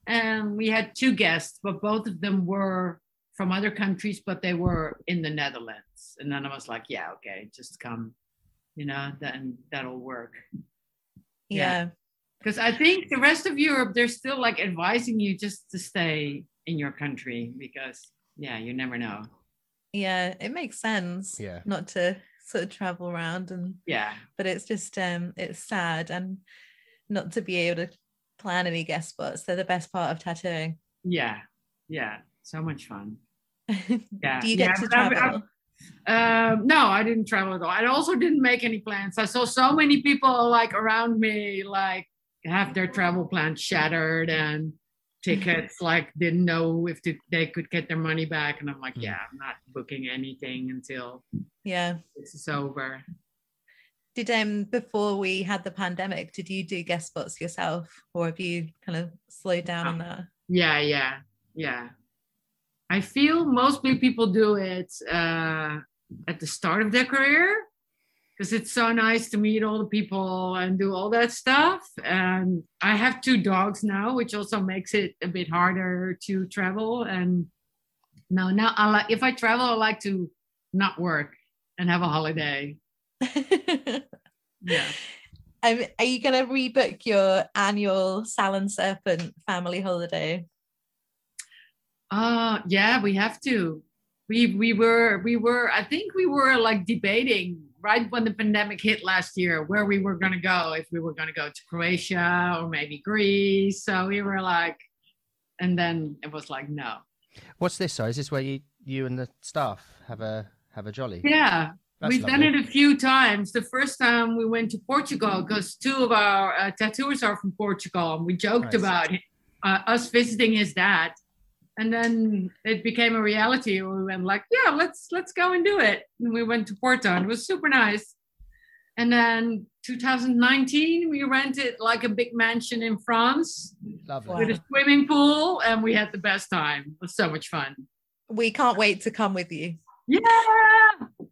and we had two guests, but both of them were from other countries, but they were in the Netherlands. And then I was like, yeah, okay, just come you know, then that'll work. Yeah. Yeah, Because I think the rest of Europe, they're still like advising you just to stay in your country because, yeah, you never know. yeah, it makes sense. Yeah. not to sort of travel around and, Yeah. but it's just um, it's sad and not to be able to plan any guest spots. They're the best part of tattooing. Yeah. Yeah. So much fun. Yeah. Do you yeah, get to but I- I- travel? Um, no, I didn't travel at all. I also didn't make any plans. I saw so many people like around me, like have their travel plans shattered and tickets, like didn't know if they, they could get their money back. And I'm like, Mm. yeah, I'm not booking anything until yeah. this is over. Did um before we had the pandemic, did you do guest spots yourself, or have you kind of slowed down on that? Yeah, yeah, yeah. I feel mostly people do it uh, at the start of their career because it's so nice to meet all the people and do all that stuff. And I have two dogs now, which also makes it a bit harder to travel. And no, now I like if I travel, I like to not work and have a holiday. Yeah. Um, are you going to rebook your annual Salon Serpent family holiday? Uh yeah, we have to. We we were we were I think we were like debating right when the pandemic hit last year where we were gonna go, if we were gonna go to Croatia or maybe Greece. So we were like and then it was like no. What's this? So is this where you you and the staff have a have a jolly? Yeah. That's We've done it a few times. The first time we went to Portugal because two of our uh, tattooers are from Portugal, and we joked Nice. about uh, us visiting his dad. And then it became a reality. We went like, yeah, let's let's go and do it. And we went to Porto, and it was super nice. And then 2019, we rented like a big mansion in France Lovely. With a swimming pool, and we had the best time. It was so much fun. We can't wait to come with you. Yeah.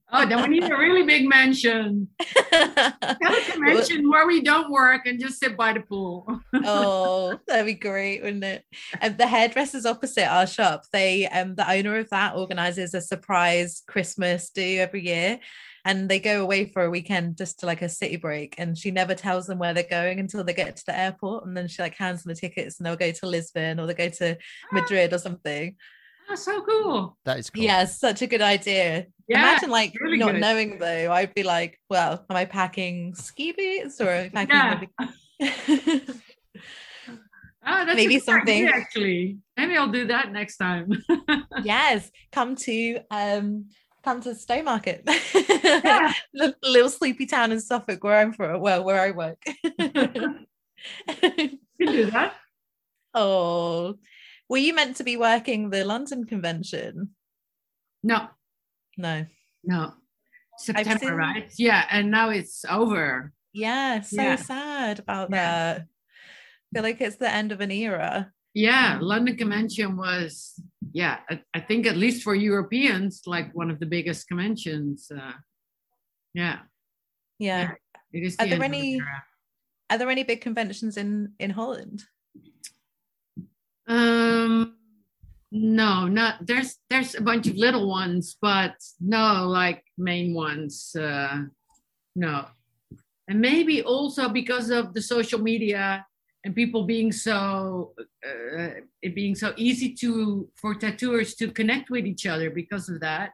Oh, then we need a really big mansion. Pelican Mansion where we don't work and just sit by the pool. oh, that'd be great, wouldn't it? And the hairdressers opposite our shop, they um the owner of that organizes a surprise Christmas do every year. And they go away for a weekend just to like a city break. And she never tells them where they're going until they get to the airport. And then she like hands them the tickets and they'll go to Lisbon or they go to Madrid or something. Oh, so cool. That is cool. Yeah, such a good idea. Yeah. Imagine like really not good. knowing though, I'd be like, well, am I packing ski boots or am I packing Yeah. maybe- Ah, that's Maybe good idea, something- actually. Maybe I'll do that next time. yes, come to um come to Stowmarket. Yeah. the little sleepy town in Suffolk where I'm from, well, where I work. you can do that. oh, were you meant to be working the London convention? No, No. no. September, seen- right? Yeah, and now it's over. Yeah, so Yeah. sad about Yeah. that. I feel like it's the end of an era. Yeah, London Convention was, yeah, I, I think at least for Europeans, like one of the biggest conventions. Uh, yeah, Yeah. it is. Are there any- era. Are there any big conventions in in Holland? Um, no, not there's there's a bunch of little ones, but no, like main ones. Uh, no, and maybe also because of the social media and people being so uh, it being so easy to for tattooers to connect with each other because of that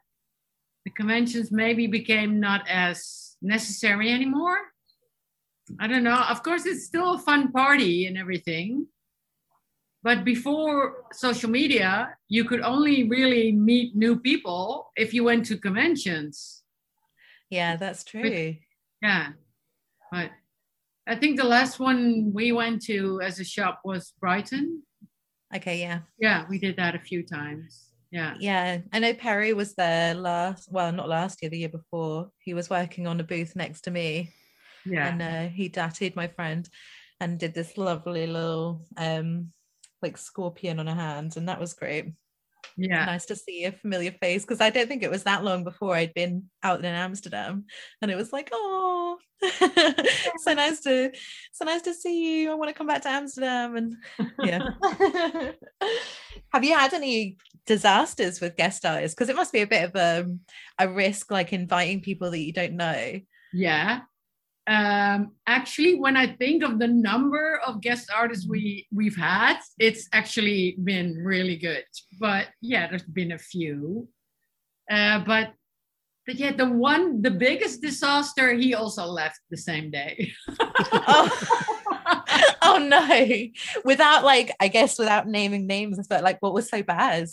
the conventions maybe became not as necessary anymore. I don't know. Of course it's still a fun party and everything but before social media you could only really meet new people if you went to conventions Yeah, that's true. yeah but i think the last one we went to as a shop was brighton Okay, yeah. yeah we did that a few times yeah Yeah. I know Perry was there last, well, not last year, the year before. He was working on a booth next to me. yeah and uh, he dated my friend and did this lovely little um like scorpion on her hand and that was great. Yeah. Nice to see a familiar face because i don't think it was that long before i'd been out in amsterdam and it was like oh so nice to so nice to see you. I want to come back to amsterdam and yeah. Have you had any disasters with guest artists because it must be a bit of a, a risk like inviting people that you don't know. Yeah. Um, actually, when I think of the number of guest artists we we've had, it's actually been really good. But yeah, there's been a few. Uh, but but yeah, the one, the biggest disaster, he also left the same day. oh. oh no without like i guess without naming names but like what was so bad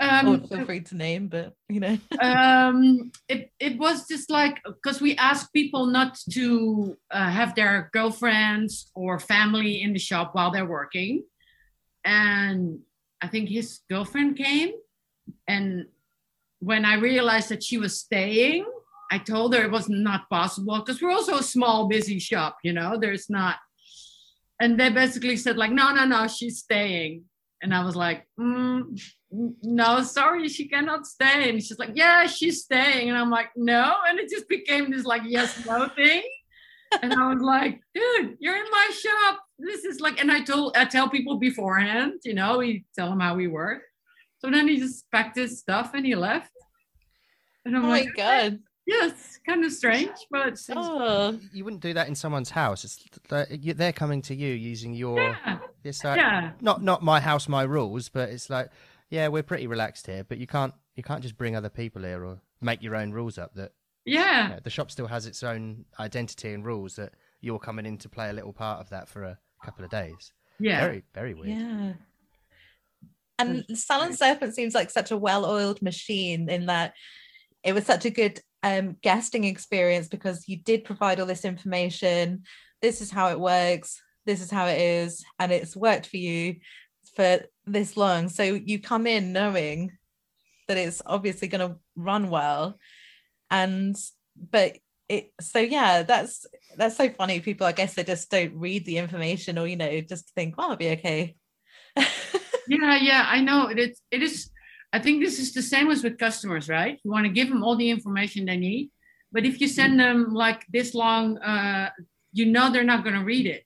or Um, feel free to name but you know. um it, it was just like because we asked people not to uh, have their girlfriends or family in the shop while they're working. And i think his girlfriend came. And when i realized that she was staying i told her it was not possible because we're also a small busy shop you know? There's not and they basically said like no no no she's staying. And i was like mm, no sorry she cannot stay. And she's like yeah she's staying. And i'm like no? And it just became this like yes no thing. And i was like dude you're in my shop. This is like and i told i tell people beforehand you know we tell them how we work. So then he just packed his stuff and he left. And oh i'm my like god. Yes kind of strange but oh. You wouldn't do that in someone's house. It's like, they're coming to you using your. yeah. It's like yeah. not not my house, my rules, but it's like, yeah, we're pretty relaxed here, but you can't you can't just bring other people here or make your own rules up. That yeah yeah, the shop still has its own identity and rules that you're coming in to play a little part of that for a couple of days. yeah Very very weird. yeah and Salon Serpent seems like such a well-oiled machine in that it was such a good um, guesting experience because you did provide all this information. This is how it works. This is how it is, and it's worked for you for this long. So you come in knowing that it's obviously going to run well, and but it. So yeah, that's that's so funny. People, I guess, they just don't read the information, or you know, just think, "Oh, I'll be okay." Yeah, yeah, I know. It is, it is. I think this is the same as with customers, right? You want to give them all the information they need, but if you send them like this long, uh, you know they're not going to read it.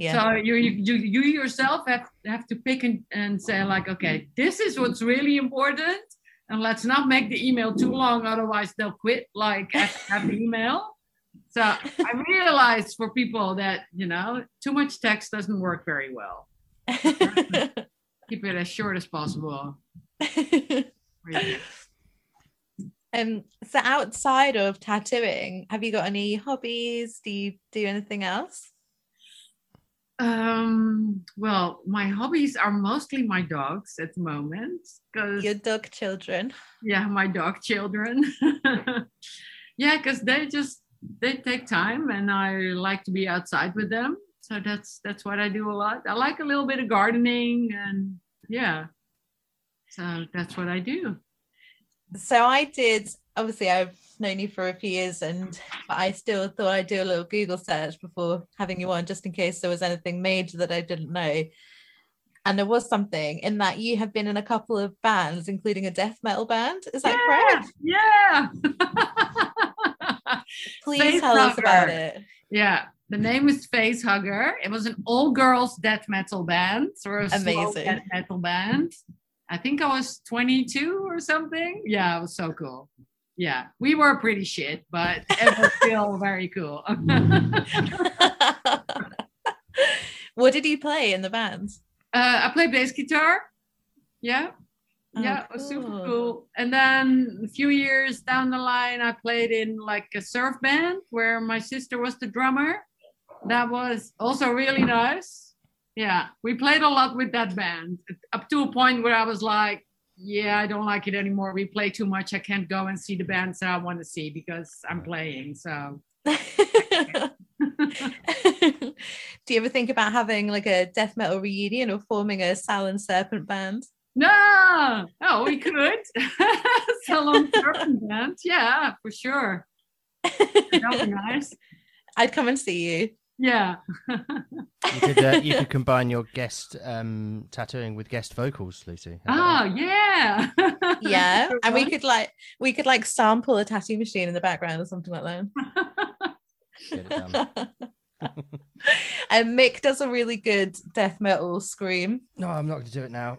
Yeah. So you, you you you yourself have have to pick and, and say like, okay, this is what's really important, and let's not make the email too long, otherwise they'll quit. Like have the email. So I realized for people that you know too much text doesn't work very well. Keep it as short as possible. um so outside of tattooing have you got any hobbies do you do anything else Um, well, my hobbies are mostly my dogs at the moment because Your dog children. yeah, my dog children. yeah, because they just they take time, and I like to be outside with them. So that's that's what I do a lot. I like a little bit of gardening, and yeah, so that's what I do. So I did. Obviously, I've known you for a few years, and but I still thought I'd do a little Google search before having you on, just in case there was anything major that I didn't know. And there was something in that you have been in a couple of bands, including a death metal band. Is that correct? Yeah. Please Face tell us about it. Yeah, the name was Face Hugger. It was an all girls death metal band or a Amazing. death metal band. I think I was 22 or something. Yeah, it was so cool. Yeah, we were pretty shit, but it was still very cool. what did you play in the band? Uh, I played bass guitar. Yeah. Oh, yeah, it was super cool. cool. And then a few years down the line, I played in like a surf band where my sister was the drummer. That was also really nice. Yeah, we played a lot with that band up to a point where I was like, yeah, I don't like it anymore. We play too much. I can't go and see the bands that I want to see because I'm playing. So do you ever think about having like a death metal reunion or forming a Salon Serpent band? no, oh, we could. Salon Serpent Band. Yeah, for sure. That would be nice. I'd come and see you. Yeah. You could uh, you could combine your guest um, tattooing with guest vocals, Lucy. How Oh about yeah. Yeah. And we could like we could like sample a tattoo machine in the background or something like that. that? Get it done. and Mick does a really good death metal scream. No, I'm not going to do it now.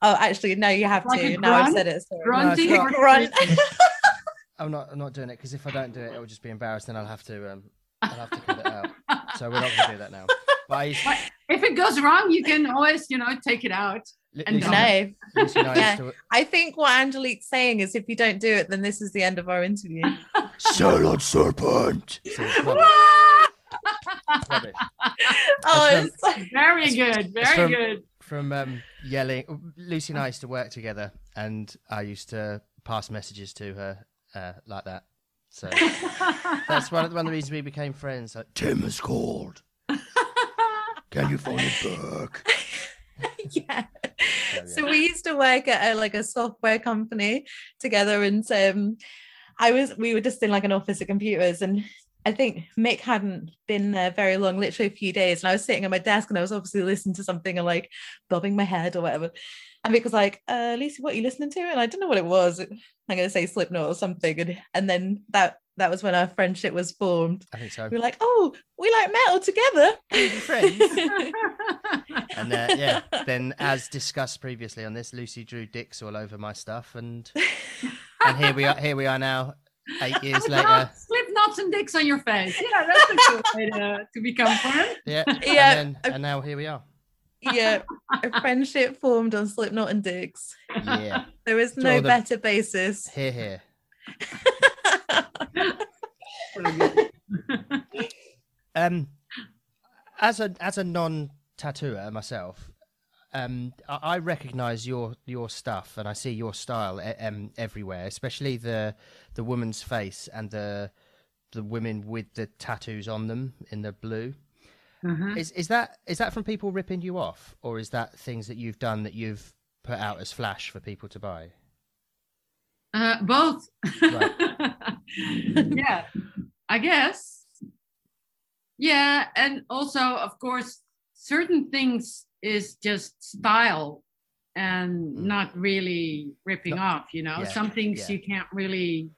Oh, actually, no, you have Like to. a Now I've said it. Sorry. Grunting No, or Grunt. I'm not. I'm not doing it because if I don't do it, it'll just be embarrassed, and I'll have to. Um, I'll have to cut it out. So we're not going to do that now. But I But if it goes wrong, you can always, you know, take it out. And Lucy, No, Lucy I Yeah. to, I think what Angelique's saying is if you don't do it, then this is the end of our interview. Silent serpent. See, it's rubbish. It's rubbish. oh, it's so- Very good. Very from- good. From um, yelling, Lucy and I used to work together, and I used to pass messages to her uh, like that. So that's one of, the, one of the reasons we became friends. Like, Tim has called. Can you find him book? yeah. So, So we used to work at a, like a software company together, and um, I was we were just in like an office of computers, and I think Mick hadn't been there very long, literally a few days, and I was sitting at my desk, and I was obviously listening to something and like bobbing my head or whatever. And Mick was like, uh, Lucy, what are you listening to? And I didn't know what it was. I'm going to say Slipknot or something. And, and then that that was when our friendship was formed. I think so. We were like, oh, we like metal together. friends. And uh, yeah, then as discussed previously on this, Lucy drew dicks all over my stuff, and and here we are. Here we are now, eight years later. Slip knots and dicks on your face. Yeah, that's a good way to, to become friends. Yeah, Yeah, And, then, and now here we are. Yeah, a friendship formed on Slipknot and Dicks. Yeah, There is no the- better basis. here, here. Um, as a as a non tattooer myself, um, I, I recognise your your stuff and I see your style um, everywhere, especially the the woman's face and the the women with the tattoos on them in the blue. Mhm. Is is that is that from people ripping you off, or is that things that you've done that you've put out as flash for people to buy? Uh, both. yeah, I guess. Yeah, and also, of course, certain things is just style and Mm. not really ripping No- off. You know, yeah, some things yeah. you can't really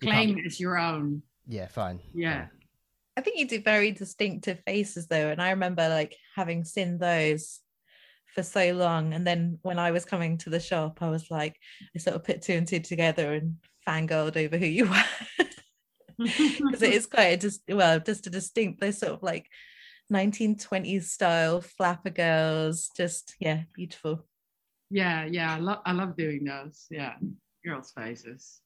You claim can't- as your own. Yeah, fine. Yeah. I think you do very distinctive faces though, and I remember like having seen those for so long, and then when I was coming to the shop, I was like, I sort of put two and two together and fangirled over who you were because it is quite a just well, just a distinct, those sort of like 1920s style flapper girls, just yeah, beautiful. yeah, yeah. I love I love doing those. Yeah, girls' faces.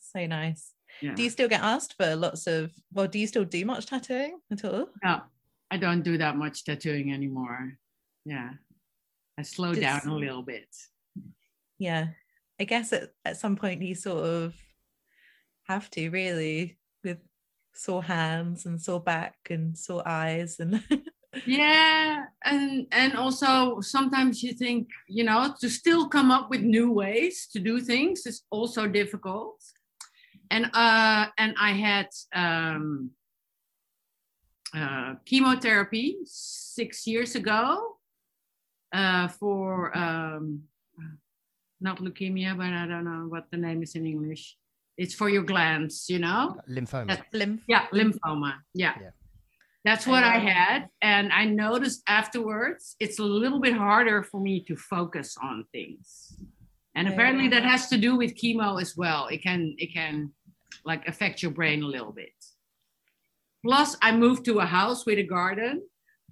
So nice. Yeah. Do you still get asked for lots of? Well, do you still do much tattooing at all? No, I don't do that much tattooing anymore. Yeah. I slow down a little bit. yeah i guess at, at some point you sort of have to really with sore hands and sore back and sore eyes and Yeah, and and also sometimes you think, you know, to still come up with new ways to do things is also difficult. And uh and I had um uh chemotherapy 6 years ago uh for um not leukemia, but I don't know what the name is in English. It's for your glands, you know? Lymphoma. That- lymph Yeah, lymphoma. Yeah. Yeah. That's what I had. And I noticed afterwards it's a little bit harder for me to focus on things. And apparently that has to do with chemo as well. It can it can like affect your brain a little bit. Plus I moved to a house with a garden.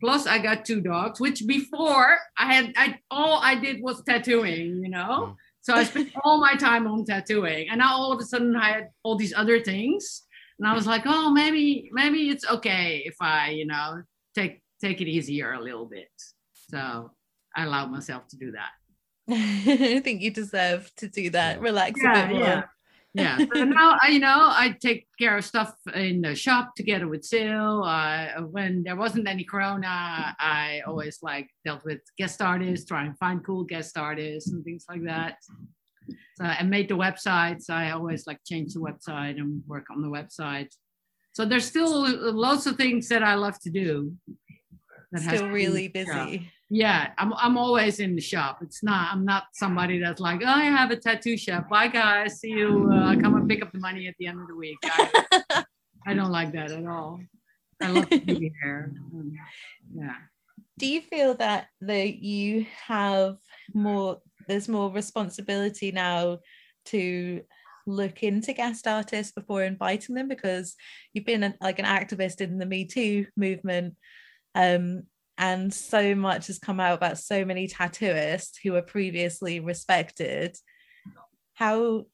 Plus I got two dogs, which before I had I all I did was tattooing, you know? Mm. So I spent all my time on tattooing. And now all of a sudden I had all these other things. And I was like, oh, maybe, maybe it's okay if I, you know, take take it easier a little bit. So I allowed myself to do that. i think you deserve to do that relax a bit more yeah. Yeah. So now I, you know, I take care of stuff in the shop together with Sil. Uh, when there wasn't any Corona, I always like dealt with guest artists, try and find cool guest artists and things like that. So I made the websites. I always like change the website and work on the website. So there's still lots of things that I love to do. that has still to really with the busy Yeah, I'm I'm always in the shop. It's not I'm not somebody that's like, oh, I have a tattoo shop. Bye guys, see you. Uh, come and pick up the money at the end of the week. I, I don't like that at all. I love to be here. Um, yeah. do you feel that that you have more there's more responsibility now to look into guest artists before inviting them because you've been an, like an activist in the me too movement um and so much has come out about so many tattooists who were previously respected. How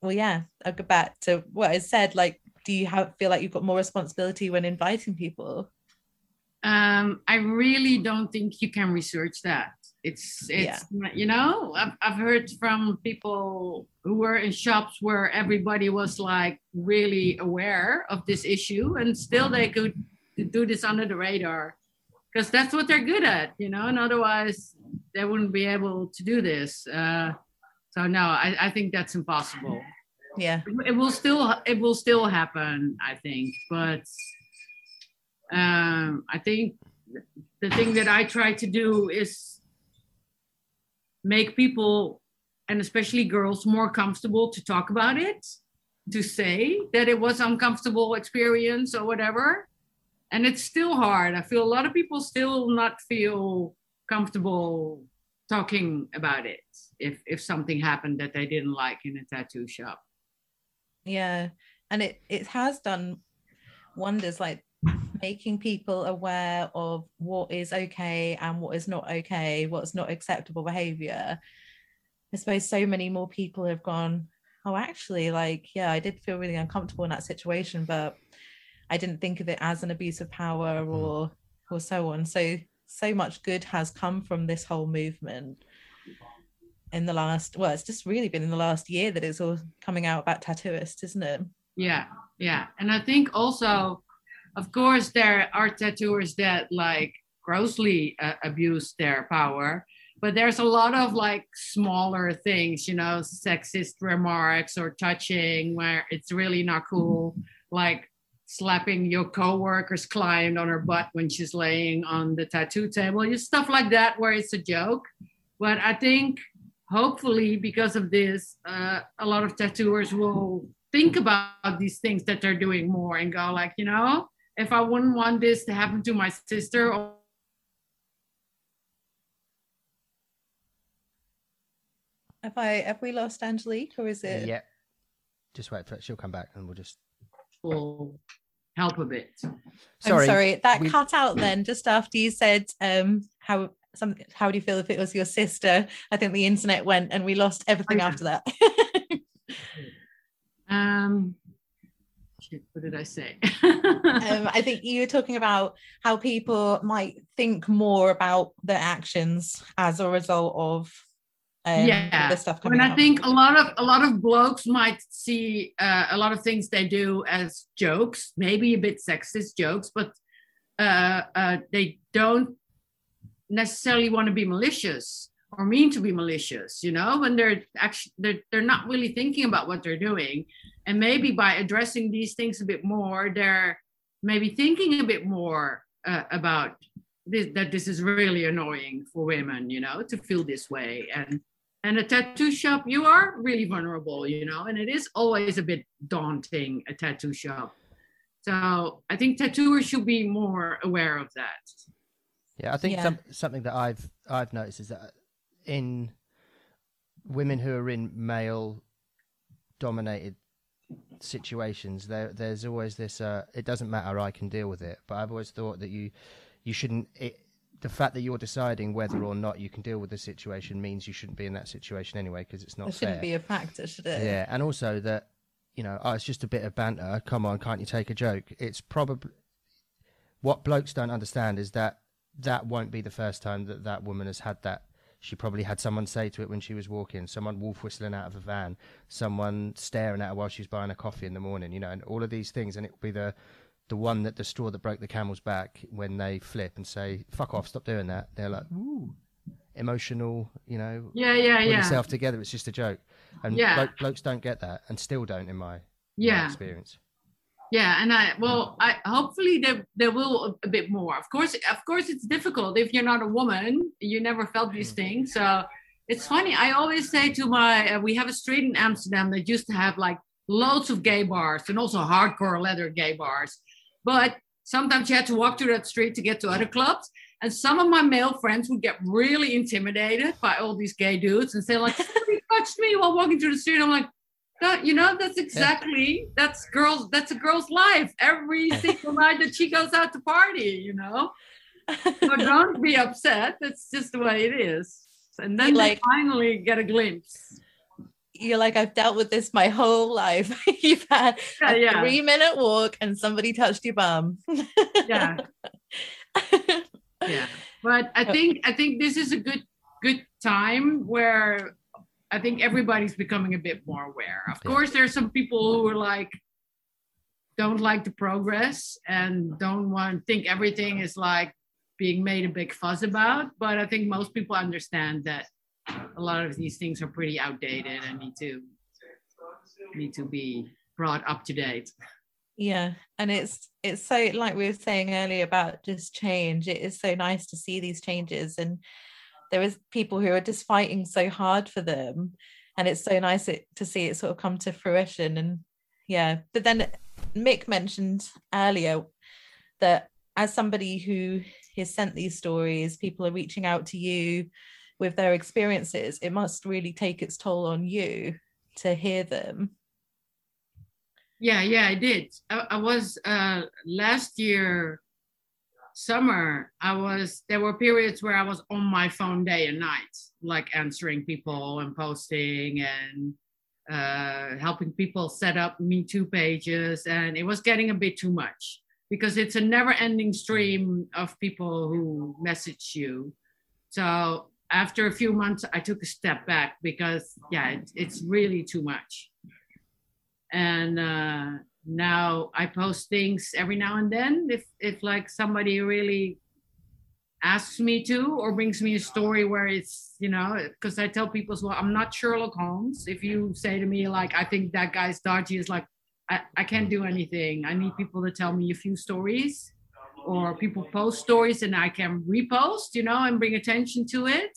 well yeah i'll go back to what i said like do you have feel like you've got more responsibility when inviting people? Um, I really don't think you can research that. It's it's you know I've I've heard from people who were in shops where everybody was like really aware of this issue and still they could do this under the radar because that's what they're good at, you know. And otherwise they wouldn't be able to do this. Uh, so no, I, I think that's impossible yeah it will still it will still happen i think but um i think the thing that i try to do is make people and especially girls more comfortable to talk about it to say that it was uncomfortable experience or whatever and it's still hard. I feel a lot of people still not feel comfortable talking about it if if something happened that they didn't like in a tattoo shop. Yeah. And it it has done wonders like making people aware of what is okay and what is not okay what's not acceptable behavior. I suppose so many more people have gone oh actually like yeah i did feel really uncomfortable in that situation but i didn't think of it as an abuse of power or or so on. So so much good has come from this whole movement in the last well it's just really been in the last year that it's all coming out about tattooists isn't it? Yeah, yeah. And I think also, of course, there are tattooers that like grossly uh, abuse their power, but there's a lot of like smaller things, you know, sexist remarks or touching where it's really not cool, like slapping your coworker's client on her butt when she's laying on the tattoo table, just stuff like that where it's a joke. But I think hopefully because of this, uh, a lot of tattooers will think about these things that they're doing more and go like, you know, if I wouldn't want this to happen to my sister or have i have we lost angelique or is it Yeah. Just wait for it. She'll come back and we'll just. will help a bit. i'm sorry that we- cut out then just after you said um how some how do you feel if it was your sister i think the internet went and we lost everything Okay. after that Um, what did I say? um, I think you were talking about how people might think more about their actions as a result of um, yeah. the stuff coming and i up. think a lot of a lot of blokes might see uh, a lot of things they do as jokes maybe a bit sexist jokes but uh, uh, they don't necessarily want to be malicious or mean to be malicious you know when they're actually they're, they're not really thinking about what they're doing. And maybe by addressing these things a bit more they're maybe thinking a bit more uh, about this, that this is really annoying for women you know to feel this way. And and a tattoo shop you are really vulnerable you know and it is always a bit daunting a tattoo shop so i think tattooers should be more aware of that Yeah, I think Yeah. some, something that I've I've noticed is that in women who are in male dominated situations, there there's always this. Uh, it doesn't matter, I can deal with it. But I've always thought that you you shouldn't. It, the fact that you're deciding whether or not you can deal with the situation means you shouldn't be in that situation anyway because it's not It shouldn't fair. be a factor, should it? Yeah, and also that you know, oh, it's just a bit of banter. Come on, can't you take a joke? It's probably what blokes don't understand is that that won't be the first time that that woman has had that. She probably had someone say to it when she was walking, someone wolf whistling out of a van, someone staring at her while she was buying a coffee in the morning, you know, and all of these things. And it will be the the one that the straw that broke the camel's back when they flip and say, "Fuck off, stop doing that." They're like, "Ooh." Emotional, you know, yeah yeah pull yeah yourself together. It's just a joke, and Yeah. bloke, blokes don't get that, and still don't in my, my yeah experience. yeah and i well i hopefully there there will a, a bit more of course of course it's difficult if you're not a woman you never felt these things so it's funny i always say to my uh, we have a street in amsterdam that used to have like loads of gay bars and also hardcore leather gay bars but sometimes you had to walk through that street to get to other clubs. And some of my male friends would get really intimidated by all these gay dudes and say like somebody touched me while walking through the street. I'm like that you know that's exactly that's girls that's a girl's life. Every single night that she goes out to party you know? So don't be upset. That's just the way it is. And then You they like- finally get a glimpse You're like, I've dealt with this my whole life. You've had yeah a yeah. three minute walk and somebody touched your bum. yeah. Yeah. But i think i think this is a good good time where i think everybody's becoming a bit more aware. Of course there's some people who are like don't like the progress and don't want think everything is like being made a big fuss about but i think most people understand that a lot of these things are pretty outdated and need to need to be brought up to date. Yeah and it's it's so like we were saying earlier about just change it is so nice to see these changes and there is people who are just fighting so hard for them and it's so nice it, to see it sort of come to fruition and yeah. But then mick mentioned earlier that as somebody who has sent these stories people are reaching out to you with their experiences it must really take its toll on you to hear them Yeah, yeah, I did. I, I was uh, last year summer. I was there were periods where I was on my phone day and night, like answering people and posting and uh, helping people set up Me Too pages, and it was getting a bit too much because it's a never-ending stream of people who message you. So after a few months, I took a step back because yeah, it, it's really too much. And uh, now I post things every now and then if if like somebody really asks me to or brings me a story where it's you know because I tell people as well I'm not Sherlock Holmes. If you say to me like I think that guy's dodgy is like I, I can't do anything. I need people to tell me a few stories or people post stories and I can repost you know and bring attention to it.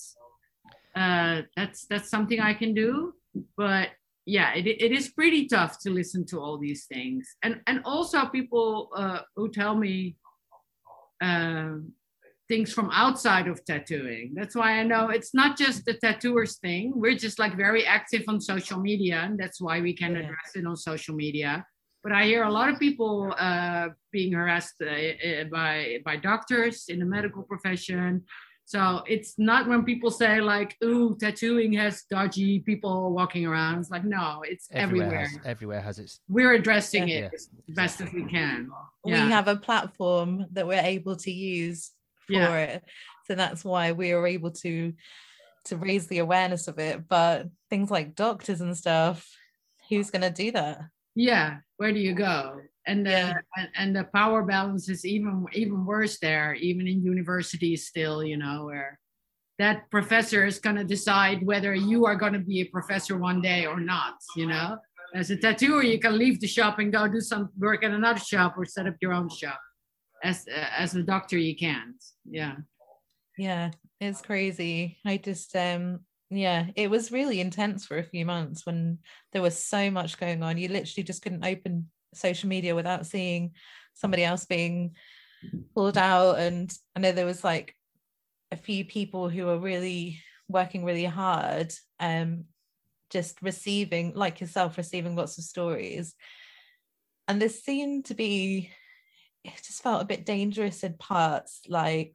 Uh, that's that's something I can do. But yeah it, it is pretty tough to listen to all these things. And and also people uh, who tell me um, things from outside of tattooing. That's why i know it's not just the tattooers thing. We're just like very active on social media and that's why we can Yeah. address it on social media but i hear a lot of people uh, being harassed uh, uh, by by doctors in the medical profession So it's not when people say like, "Ooh, tattooing has dodgy people walking around." It's like, no, it's Everywhere, everywhere. has everywhere has its. We're addressing Yeah. it as best as we can. we have a platform that we're able to use for Yeah. it so that's why we are able to to raise the awareness of it but things like doctors and stuff who's going to do that yeah where do you go? And the Yeah. and, and the power balance is even even worse there even in universities still you know where that professor is going to decide whether you are going to be a professor one day or not you know? As a tattooer you can leave the shop and go do some work at another shop or set up your own shop. As uh, as a doctor you can't yeah. Yeah it's crazy. I just um yeah it was really intense for a few months when there was so much going on. You literally just couldn't open social media without seeing somebody else being pulled out. And i know there was like a few people who were really working really hard um just receiving like yourself receiving lots of stories. And this seemed to be it just felt a bit dangerous in parts like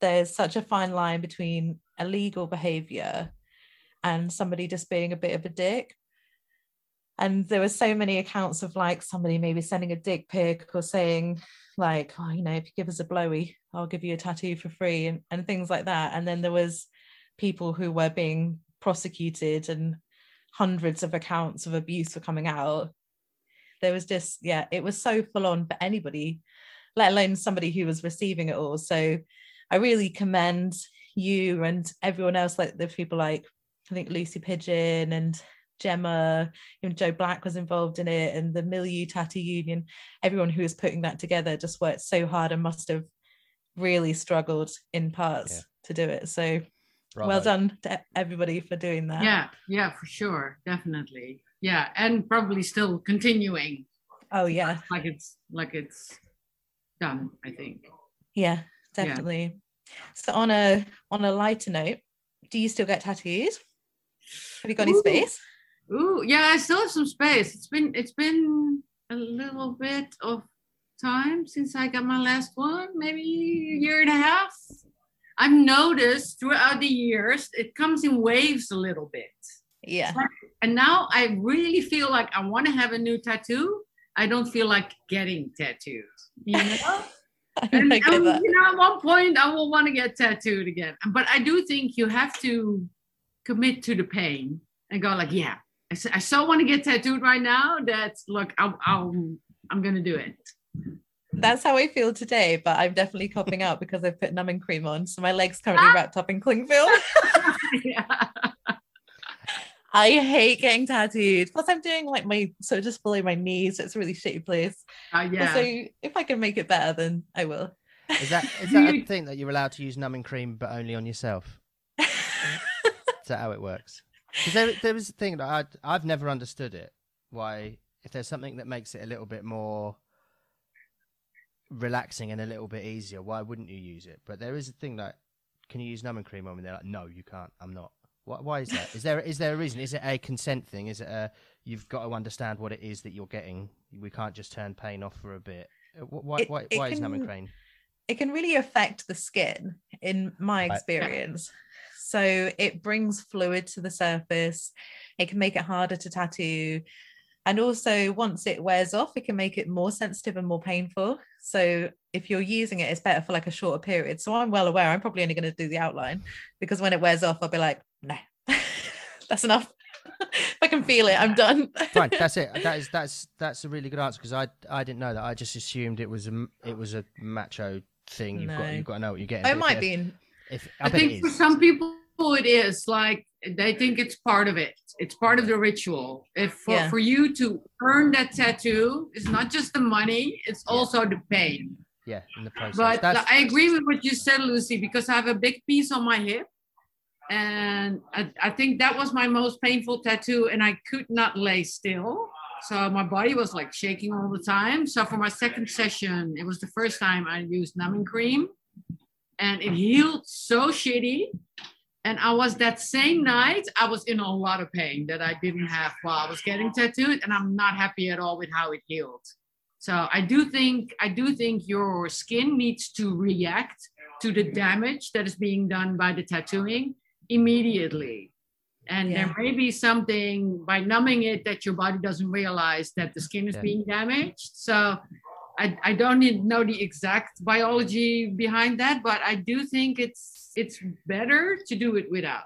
there's such a fine line between illegal behavior and somebody just being a bit of a dick. And there were so many accounts of like somebody maybe sending a dick pic or saying like oh you know if you give us a blowy i'll give you a tattoo for free and, and things like that. And then there was people who were being prosecuted and hundreds of accounts of abuse were coming out. There was just yeah it was so full on for anybody let alone somebody who was receiving it all. So i really commend you and everyone else like the people like i think lucy pigeon and gemma even joe black was involved in it and the milieu tattoo union. Everyone who was putting that together just worked so hard and must have really struggled in parts Yeah. to do it. So well done to everybody for doing that. Yeah yeah for sure. Definitely. Yeah and probably still continuing. Oh yeah. Like it's like it's done i think. Yeah definitely so on a on a lighter note do you still get tattoos have you got any space Ooh, yeah, I still have some space. It's been it's been a little bit of time since I got my last one, maybe a year and a half. I've noticed throughout the years it comes in waves a little bit. yeah And now I really feel like I want to have a new tattoo. I don't feel like getting tattoos. You know? and, I and, um, you know, at one point I will want to get tattooed again. But I do think you have to commit to the pain and go like, yeah, I so want to get tattooed right now that look, I'll, I'll I'm gonna do it. That's how I feel today, but I'm definitely copping out because I've put numbing cream on. So my leg's currently ah! wrapped up in cling film. yeah. I hate getting tattooed. Plus, I'm doing like my so just below my knees. It's a really shitty place. Uh, yeah. So if I can make it better, then I will. Is that is that a thing that you're allowed to use numbing cream, but only on yourself? Is that how it works? Because there, there was a thing that I'd, I've never understood it. Why, if there's something that makes it a little bit more relaxing and a little bit easier, why wouldn't you use it? But there is a thing that can you use numbing cream on? And they're like, no, you can't. I'm not. Why, why is that? Is there is there a reason? Is it a consent thing? Is it a you've got to understand what it is that you're getting? We can't just turn pain off for a bit. Uh, Why It- why, it why is can- cream? it can really affect the skin in my experience. So it brings fluid to the surface. It can make it harder to tattoo. And also, once it wears off, it can make it more sensitive and more painful. So if you're using it, it's better for like a shorter period. So I'm well aware I'm probably only going to do the outline because when it wears off, I'll be like, no, that's enough. I can feel it, I'm done. Fine, that's it. That is that's that's a really good answer because I I didn't know that. I just assumed it was a m- it was a macho thing. You've got you've got to know what you're getting. it might be. In, If I, I, think for some people it is like they think it's part of it. It's part of the ritual. If for, Yeah. for you to earn that tattoo, it's not just the money; it's Yeah. also the pain. yeah, in the process. But that's, I agree with what you said, Lucy, because I have a big piece on my hip. And I, I think that was my most painful tattoo, and I could not lay still. So my body was like shaking all the time. So for my second session, it was the first time I used numbing cream, and it healed so shitty. And I was that same night, I was in a lot of pain that I didn't have while I was getting tattooed, and I'm not happy at all with how it healed. So I do think I do think your skin needs to react to the damage that is being done by the tattooing immediately. And Yeah. there may be something by numbing it that your body doesn't realize that the skin is Yeah. being damaged. So I, I don't need, know the exact biology behind that, but I do think it's it's better to do it without.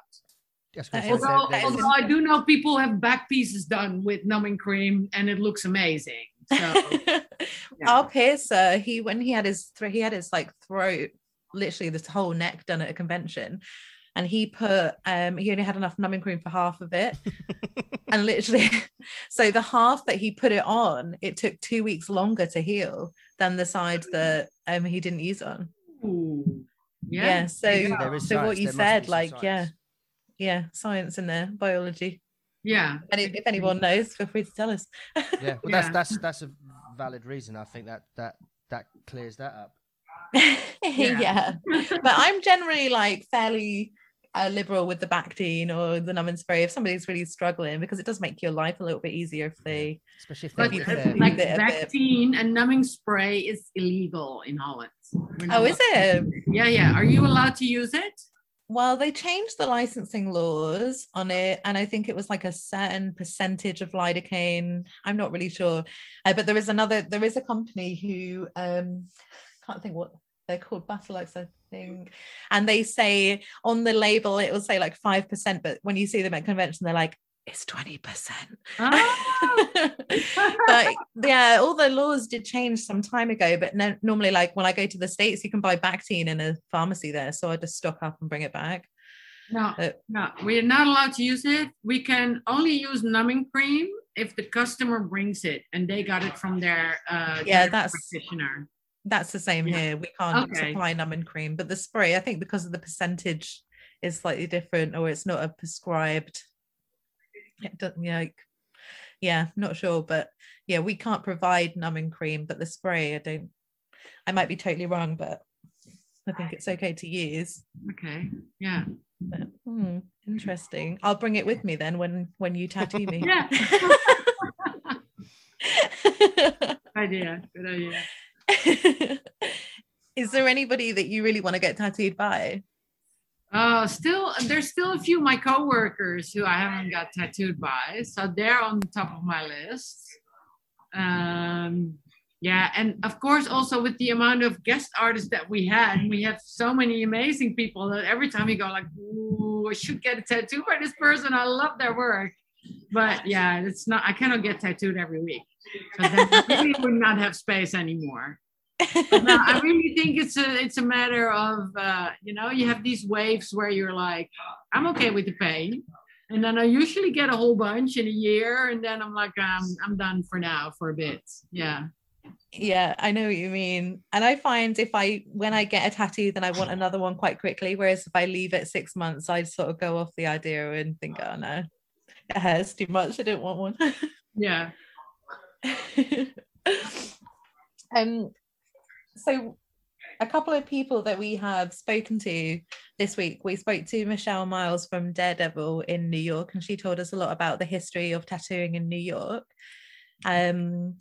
That's gonna That say is- there- Although, that although I do know people have back pieces done with numbing cream and it looks amazing. So Our piercer, he when he had his throat, he had his like throat, literally this whole neck done at a convention, and he put um he only had enough numbing cream for half of it, and literally, so the half that he put it on, it took two weeks longer to heal than the side that um he didn't use on. Ooh. Yeah, yeah. so Yeah, there is so what you there said, like yeah, science. yeah, science in there, biology. Yeah. And if, if anyone knows, feel free to tell us. Yeah, well, Yeah. that's that's that's a valid reason. I think that that that clears that up. yeah. but I'm generally like fairly uh, liberal with the Bactine or the numbing spray if somebody's really struggling because it does make your life a little bit easier if they. Especially if But they're, you if could, like Use it a bit. Bactine and numbing spray is illegal in Holland. Oh, is it? Yeah, yeah. Are you allowed to use it? Well, they changed the licensing laws on it, and I think it was like a certain percentage of lidocaine. I'm not really sure, uh, but there is another. There is a company who um can't think what they're called, Battlex, I think, and they say on the label it will say like five percent, but when you see them at convention, they're like it's twenty percent. Oh. but yeah, all the laws did change some time ago. But no, normally, like when I go to the states, you can buy Bactine in a pharmacy there, so I just stock up and bring it back. No, Uh, no, we are not allowed to use it. We can only use numbing cream if the customer brings it and they got it from their uh, Yeah, that's- practitioner. That's the same Yeah. here. We can't Okay. supply numbing cream, but the spray, I think, because of the percentage, is slightly different, or it's not a prescribed. It doesn't yeah, like, yeah, not sure, but yeah, we can't provide numbing cream, but the spray, I don't. I might be totally wrong, but I think it's okay to use. Okay, yeah, But, hmm, interesting. I'll bring it with me then when when you tattoo me. yeah. idea, good idea. Is there anybody that you really want to get tattooed by? Uh, still, there's still a few my coworkers who I haven't got tattooed by, so they're on the top of my list. Um, yeah, and of course, also with the amount of guest artists that we had, we have so many amazing people that every time you go like, "Ooh, I should get a tattoo by this person. I love their work." But yeah, it's not. I cannot get tattooed every week, then would not have space anymore no, I really think it's a it's a matter of uh, you know you have these waves where you're like I'm okay with the pain, and then I usually get a whole bunch in a year, and then I'm like um, I'm done for now for a bit. Yeah, Yeah, I know what you mean. And I find if I when I get a tattoo, then I want another one quite quickly. Whereas if I leave it six months, I sort of go off the idea and think, oh no, it hurts too much. I don't want one. yeah. um so a couple of people that we have spoken to this week we spoke to michelle myles from daredevil in new york and she told us a lot about the history of tattooing in new york. Um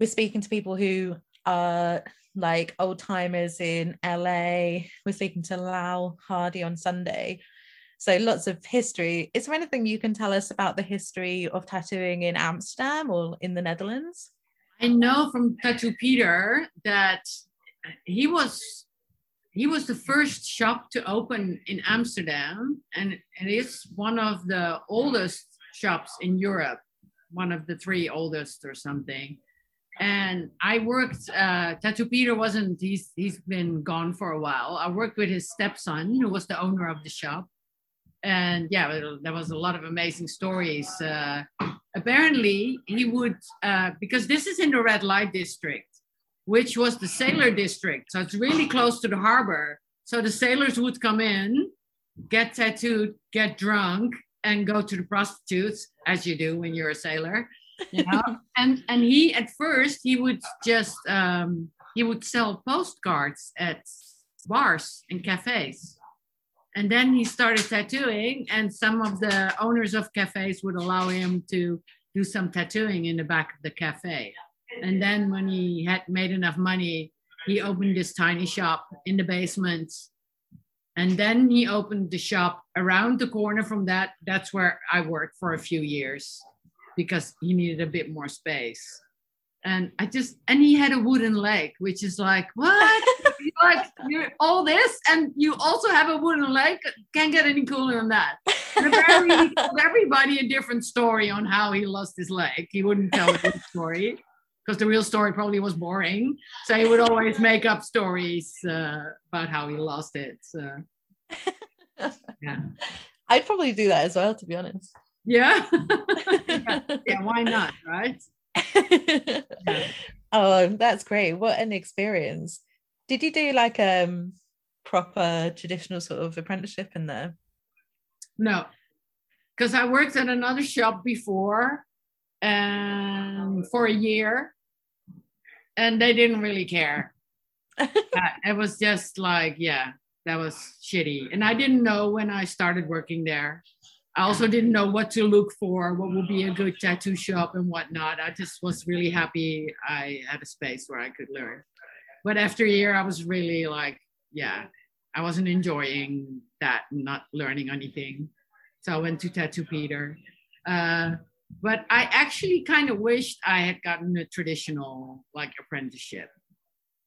we're speaking to people who are like old timers in la we're speaking to lau hardy on sunday so lots of history is there anything you can tell us about the history of tattooing in amsterdam or in the netherlands I know from Tattoo Peter that he was he was the first shop to open in Amsterdam, and it is one of the oldest shops in Europe, one of the three oldest or something. And I worked. Uh, Tattoo Peter wasn't. He's he's been gone for a while. I worked with his stepson, who was the owner of the shop, and yeah, there was a lot of amazing stories. Uh, apparently, he would uh, because this is in the red light district, which was the sailor district, so it's really close to the harbor. So the sailors would come in, get tattooed, get drunk, and go to the prostitutes, as you do when you're a sailor. You know, and and he at first he would just um, he would sell postcards at bars and cafes and then he started tattooing and some of the owners of cafes would allow him to do some tattooing in the back of the cafe and then when he had made enough money he opened this tiny shop in the basement. And then he opened the shop around the corner from that. That's where I worked for a few years because he needed a bit more space. And I just, and he had a wooden leg, which is like, what? Like, you're all this, and you also have a wooden leg. Can't get any cooler than that. Apparently, he told everybody a different story on how he lost his leg. He wouldn't tell the real story because the real story probably was boring. So he would always make up stories uh, about how he lost it. So, yeah. I'd probably do that as well, to be honest. Yeah. yeah. yeah. Why not? Right. Oh, that's great. What an experience. Did you do like um proper traditional sort of apprenticeship in there? No, because I worked at another shop before and for a year and they didn't really care. uh, it was just like, yeah, that was shitty. And I didn't know when I started working there. I also didn't know what to look for, what would be a good tattoo shop and whatnot. I just was really happy I had a space where I could learn. But after a year, I was really like, yeah, I wasn't enjoying that, not learning anything. So I went to Tattoo Peter. Uh, but I actually kind of wished I had gotten a traditional like apprenticeship.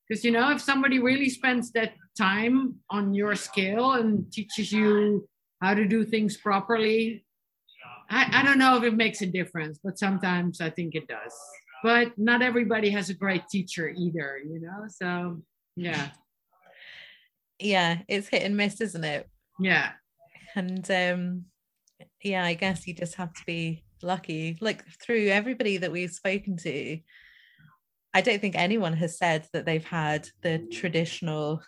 Because you know, if somebody really spends that time on your skill and teaches you how to do things properly, I, I don't know if it makes a difference, but sometimes I think it does. But not everybody has a great teacher either, you know. So yeah. Yeah, it's hit and miss, isn't it? Yeah. And um yeah, I guess you just have to be lucky. Like through everybody that we've spoken to, I don't think anyone has said that they've had the traditional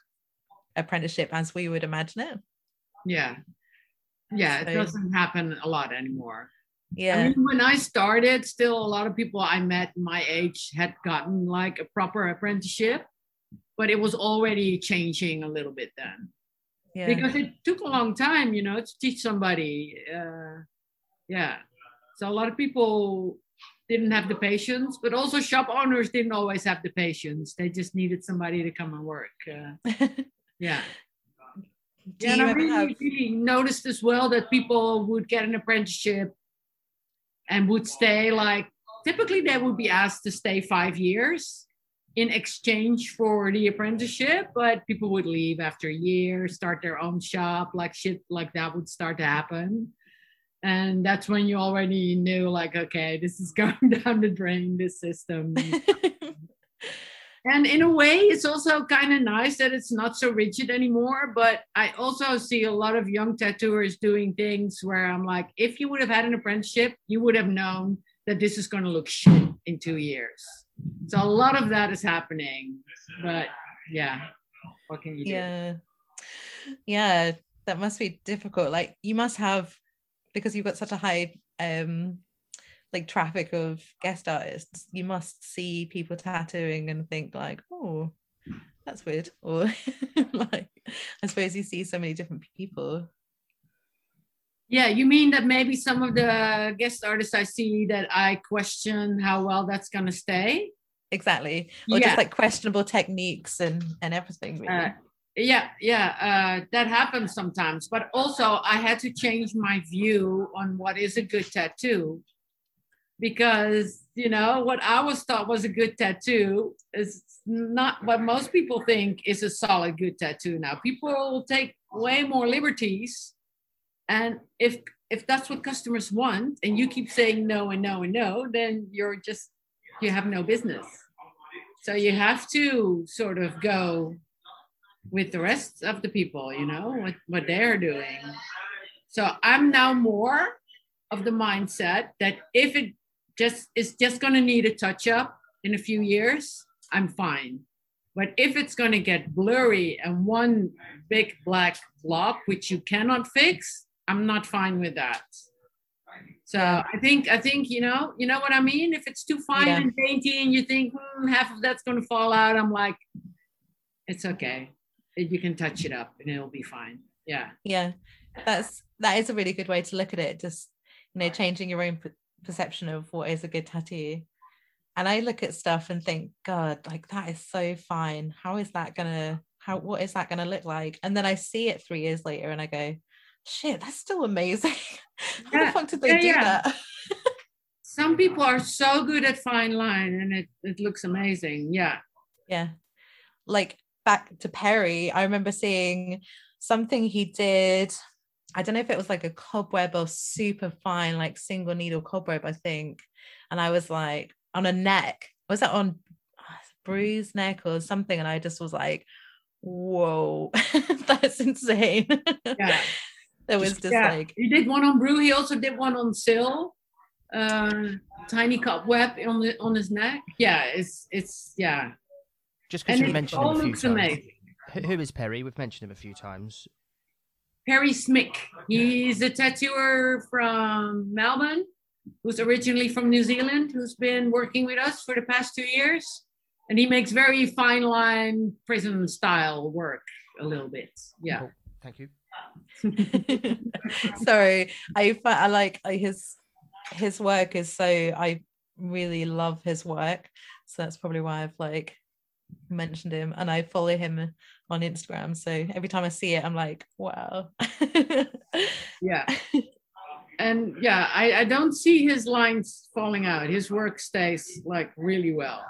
apprenticeship as we would imagine it. Yeah. Yeah, So- it doesn't happen a lot anymore. I Yeah. mean, when I started, still a lot of people I met my age had gotten like a proper apprenticeship, but it was already changing a little bit then Yeah. because it took a long time, you know, to teach somebody. Uh, yeah. So a lot of people didn't have the patience, but also shop owners didn't always have the patience. They just needed somebody to come and work. Uh, yeah. Do Yeah, and I really, have really noticed as well that people would get an apprenticeship and would stay like typically they would be asked to stay five years in exchange for the apprenticeship, but people would leave after a year, start their own shop, like shit like that would start to happen. And that's when you already knew, like, okay, this is going down the drain, this system. And in a way, it's also kind of nice that it's not so rigid anymore. But I also see a lot of young tattooers doing things where I'm like, if you would have had an apprenticeship, you would have known that this is going to look shit in two years. So a lot of that is happening. But yeah, what can you do? yeah. Yeah, that must be difficult. Like you must have because you've got such a high um like traffic of guest artists, you must see people tattooing and think like, oh, that's weird. Or like I suppose you see so many different people. Yeah, you mean that maybe some of the guest artists I see that I question how well that's going to stay? Exactly. Or Yeah. just like questionable techniques and and everything. Really. Uh, yeah yeah uh, that happens sometimes but also i had to change my view on what is a good tattoo because you know what i was thought was a good tattoo is not what most people think is a solid good tattoo now people will take way more liberties and if if that's what customers want and you keep saying no and no and no then you're just you have no business so you have to sort of go with the rest of the people, you know, what, what they're doing. So I'm now more of the mindset that if it just it's just going to need a touch up in a few years, I'm fine. But if it's going to get blurry and one big black blob, which you cannot fix, I'm not fine with that. So I think I think you know you know what I mean. If it's too fine Yeah. and dainty, and you think hmm, half of that's going to fall out, I'm like, it's okay. You can touch it up and it'll be fine. Yeah. yeah that's that is a really good way to look at it just you know changing your own perception of what is a good tattoo and I look at stuff and think, God, like that is so fine. How is that gonna? How what is that gonna look like? And then I see it three years later, and I go, shit, that's still amazing. How Yeah, the fuck did they yeah, do yeah. that? Some people are so good at fine line and it, it looks amazing. Yeah. Yeah. Like back to Perry, I remember seeing something he did. I don't know if it was like a cobweb or super fine, like single needle cobweb, I think. And I was like, on a neck, was that on ah, bruised neck or something? And I just was like, whoa, that's insane. Yeah. It was just yeah. like, he did one on Brew. He also did one on Sil. Uh, tiny cobweb on the on his neck. Yeah, it's it's yeah. Just because you we've it mentioned him a few looks times. amazing. Who- Who is Perry? We've mentioned him a few times. Perry Smick. He's a tattooer from Melbourne, who's originally from New Zealand, who's been working with us for the past two years. And he makes very fine line prison style work a little bit. Yeah. Cool. Thank you. sorry i i like I- his his work is so i really love his work so that's probably why i've like mentioned him and i follow him on instagram so every time i see it i'm like wow Yeah. And yeah, I, I don't see his lines falling out. His work stays like really well.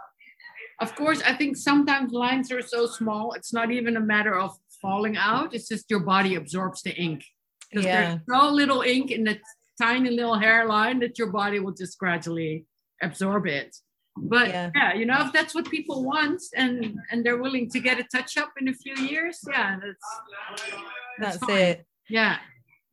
Of course, I think sometimes lines are so small, it's not even a matter of falling out. It's just your body absorbs the ink. Because Yeah. there's so little ink in the tiny little hairline that your body will just gradually absorb it. But Yeah. yeah. you know, if that's what people want and and they're willing to get a touch up in a few years, yeah, that's that's fine. it Yeah.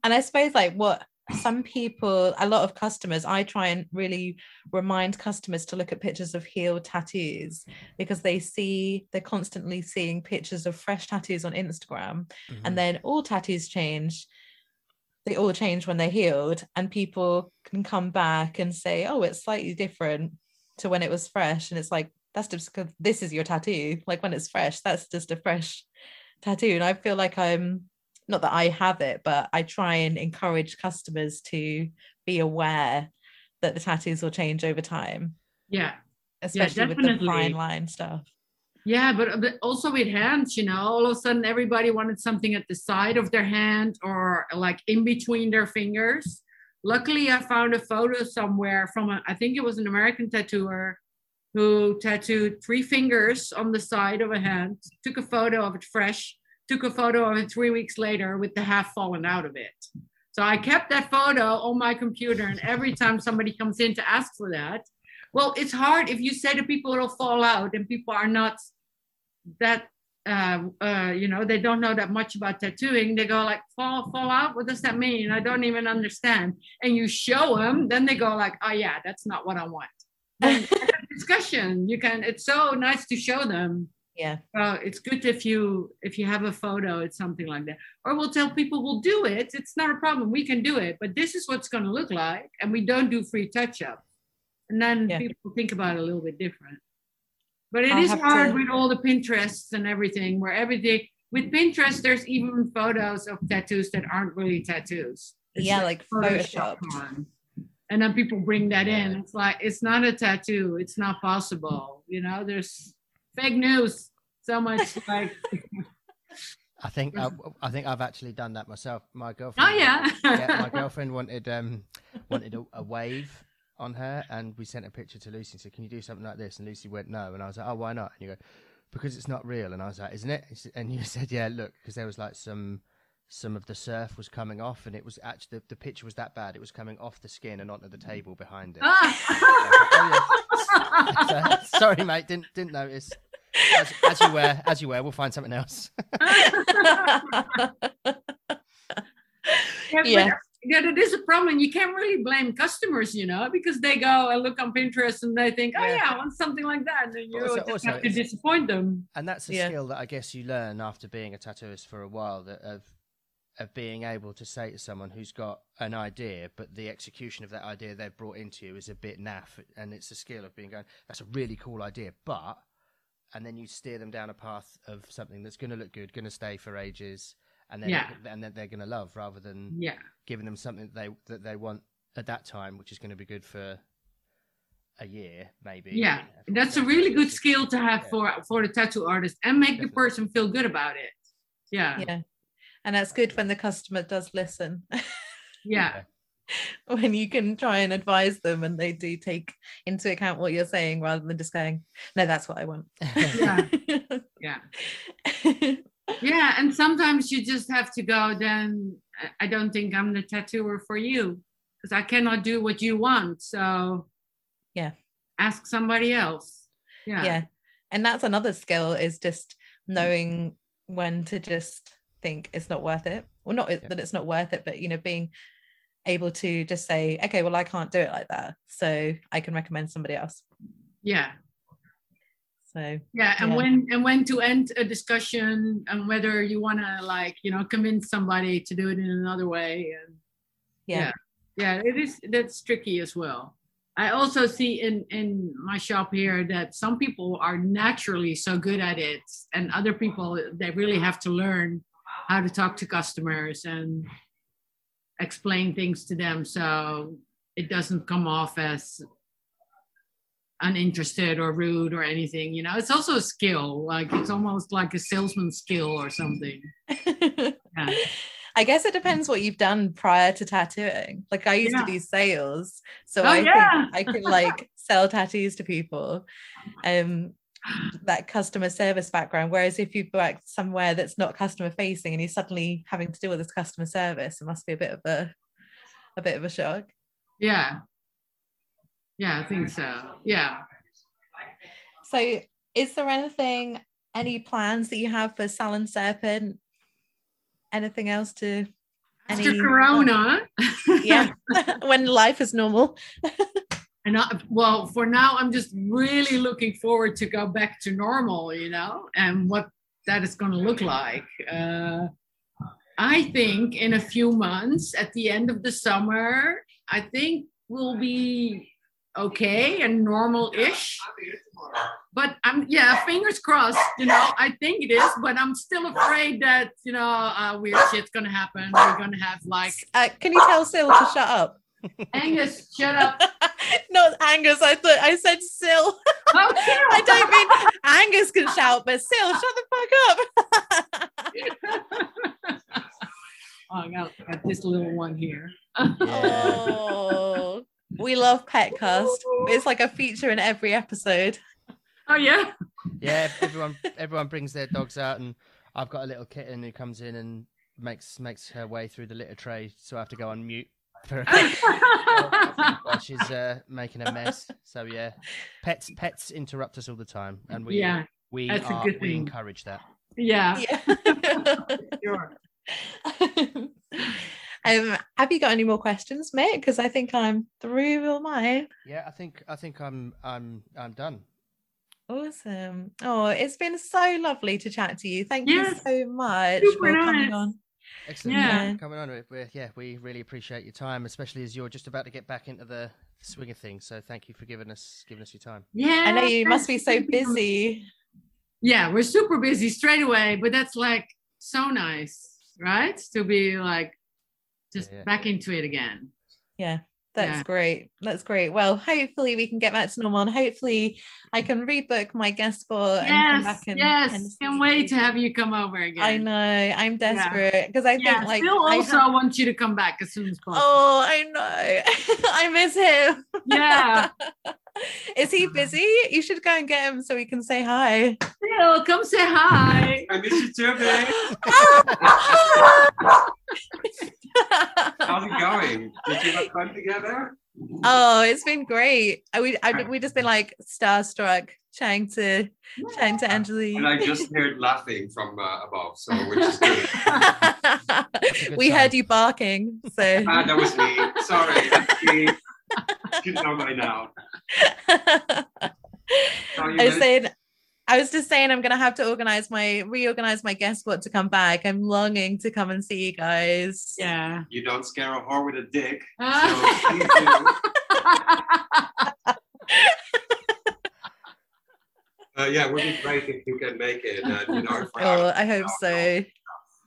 and i suppose like what some people a lot of customers i try and really remind customers to look at pictures of healed tattoos because they see they're constantly seeing pictures of fresh tattoos on instagram Mhm. and then all tattoos change they all change when they're healed and people can come back and say oh it's slightly different to when it was fresh and it's like that's just because this is your tattoo. Like when it's fresh that's just a fresh tattoo. And i feel like i'm not that i have it but i try and encourage customers to be aware that the tattoos will change over time. Yeah. especially with the fine line stuff. Yeah, but, but also with hands, you know, all of a sudden everybody wanted something at the side of their hand or like in between their fingers. Luckily, I found a photo somewhere from a, I think it was an American tattooer who tattooed three fingers on the side of a hand, took a photo of it fresh, took a photo of it three weeks later with the half fallen out of it. So I kept that photo on my computer, and every time somebody comes in to ask for that, well, it's hard if you say to people it'll fall out, and people are not that uh, uh, you know they don't know that much about tattooing. They go like fall fall out. What does that mean? I don't even understand. And you show them, then they go like, oh yeah, that's not what I want. Then discussion. You can. It's so nice to show them. yeah Uh, it's good if you if you have a photo, it's something like that. Or we'll tell people we'll do it. It's not a problem. We can do it, but this is what's going to look like, and we don't do free touch up. And then Yeah. people think about it a little bit different. But it I'll is hard to- with all the Pinterests and everything, where everything with Pinterest, there's even photos of tattoos that aren't really tattoos. It's yeah just like Photoshopped photoshopped on. And then people bring that in. It's like it's not a tattoo. It's not possible. You know, there's fake news. So much like I think I, I think I've actually done that myself. My girlfriend. oh yeah. yeah, my girlfriend wanted um wanted a, a wave on her, and we sent a picture to Lucy and said, "Can you do something like this?" And Lucy went, "No," and I was like, "Oh, why not?" And you go, "Because it's not real." And I was like, "Isn't it?" And you said, "Yeah, look, because there was like some." Some of the surf was coming off, and it was actually the, the picture was that bad. It was coming off the skin and onto the table behind it. Ah. So, sorry, mate, didn't didn't notice. As, as you were, as you were, we'll find something else. Yeah, Yeah. But, yeah, it is a problem. You can't really blame customers, you know, because they go and look on Pinterest and they think, oh Yeah. yeah, I want something like that, and then you Also- just also have to disappoint them. and that's a Yeah. skill that I guess you learn after being a tattooist for a while that of of being able to say to someone who's got an idea but the execution of that idea they've brought into you is a bit naff and it's a skill of being going that's a really cool idea but and then you steer them down a path of something that's going to look good going to stay for ages and then Yeah. and then they're going to love rather than Yeah, giving them something that they that they want at that time which is going to be good for a year, maybe. Yeah, For that's a really good skill to have yeah. for for the tattoo artist and make the person feel good about it. Yeah, yeah, yeah and that's good when the customer does listen yeah, when you can try and advise them and they do take into account what you're saying rather than just going no that's what i want yeah. yeah. Yeah, and sometimes you just have to go. Then I- I don't think I'm the tattooer for you because I cannot do what you want. So Yeah. ask somebody else. Yeah, yeah and that's another skill is just knowing when to just think it's not worth it well not Yeah. that it's not worth it but you know being able to just say okay well i can't do it like that so i can recommend somebody else yeah. So yeah and Yeah. when and when to end a discussion and whether you want to like you know convince somebody to do it in another way and yeah. Yeah it is that's tricky as well. I also see in in my shop here that some people are naturally so good at it and other people they really have to learn how to talk to customers and explain things to them. So it doesn't come off as uninterested or rude or anything you know it's also a skill like it's almost like a salesman skill or something yeah I guess it depends what you've done prior to tattooing. Like I used Yeah. to do sales, so Oh, I yeah. think I could like sell tattoos to people. Um, that customer service background. Whereas if you've worked somewhere that's not customer facing and you're suddenly having to deal with this customer service, it must be a bit of a a bit of a shock. yeah yeah i think so yeah So, is there anything, any plans that you have for Salon Serpent? Anything else to? after any- corona Yeah, when life is normal. and I, well for now i'm just really looking forward to go back to normal you know and what that is going to look like uh, i think in a few months at the end of the summer i think we'll be okay and normal-ish but i'm yeah fingers crossed you know i think it is but i'm still afraid that you know uh, weird shit's gonna happen we're gonna have like Uh, can you tell Sil to shut up? angus shut up no, Angus. I thought I said Sil. oh, I don't mean Angus can shout, but Sil, shut the fuck up. Oh, I got, got this little one here. Yeah. oh, we love Petcast. It's like a feature in every episode. Oh yeah. yeah, everyone everyone brings their dogs out, and I've got a little kitten who comes in and makes makes her way through the litter tray, so I have to go on mute for while she's uh, making a mess. So yeah, pets pets interrupt us all the time, and we yeah. we that's a are, good we thing. encourage that. Yeah. Yeah. Sure. um, have you got any more questions, mate? Because I think I'm through all mine. Yeah, I think I think I'm I'm I'm done. Awesome. Oh, it's been so lovely to chat to you. Thank Yes. you so much Super for coming nice. on. Excellent. Yeah. Thank you for coming on. We- we yeah, we really appreciate your time, especially as you're just about to get back into the swing of things. So thank you for giving us giving us your time. Yeah. I know you must be so busy. Yeah, we're super busy straight away, but that's like so nice, right? To be like just Yeah. back into it again. Yeah, that's Yeah. great. That's great. Well, hopefully we can get back to normal and hopefully I can rebook my guest spot and come Yes, back and, yes. and Can't wait to have you come over again. I know. I'm desperate because I Yeah, think like Phil I also have- wants you to come back as soon as possible. Oh, I know. I miss him. Yeah. Is he busy? You should go and get him so we can say hi. Phil, come say hi. I miss you too, babe. How's it going? Did you have fun together? oh, it's been great. I, we I, we just been like starstruck, chatting to chatting to Angelique. And I just heard laughing from uh, above, so which is good. good we sign. heard you barking, so Ah, that was me. Sorry, that's. You know by now. I was saying, I was just saying, I'm gonna have to organize my reorganize my guest spot to come back. I'm longing to come and see you guys. Yeah. You don't scare a whore with a dick. So please do. Uh, yeah, it would be great if you can make it. And, you know, Oh, I hope so.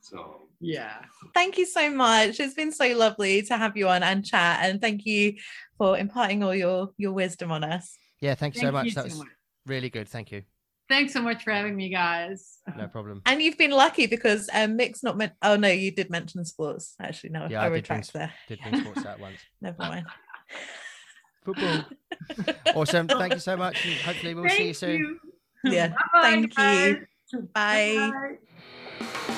So Yeah. Thank you so much. It's been so lovely to have you on and chat. And thank you for imparting all your your wisdom on us. Yeah, thank you so much. you that so was much. really good. Thank you. Thanks so much for having me, guys. No problem. And you've been lucky because um, Mick's not meant. Oh no, you did mention sports. Actually, no, Yeah, I, I did retract bring- there. Did bring sports out once. Never mind. Football. Awesome. Thank you so much. Hopefully we'll see you soon. you. Yeah, Bye-bye, thank you. guys. Bye. Bye.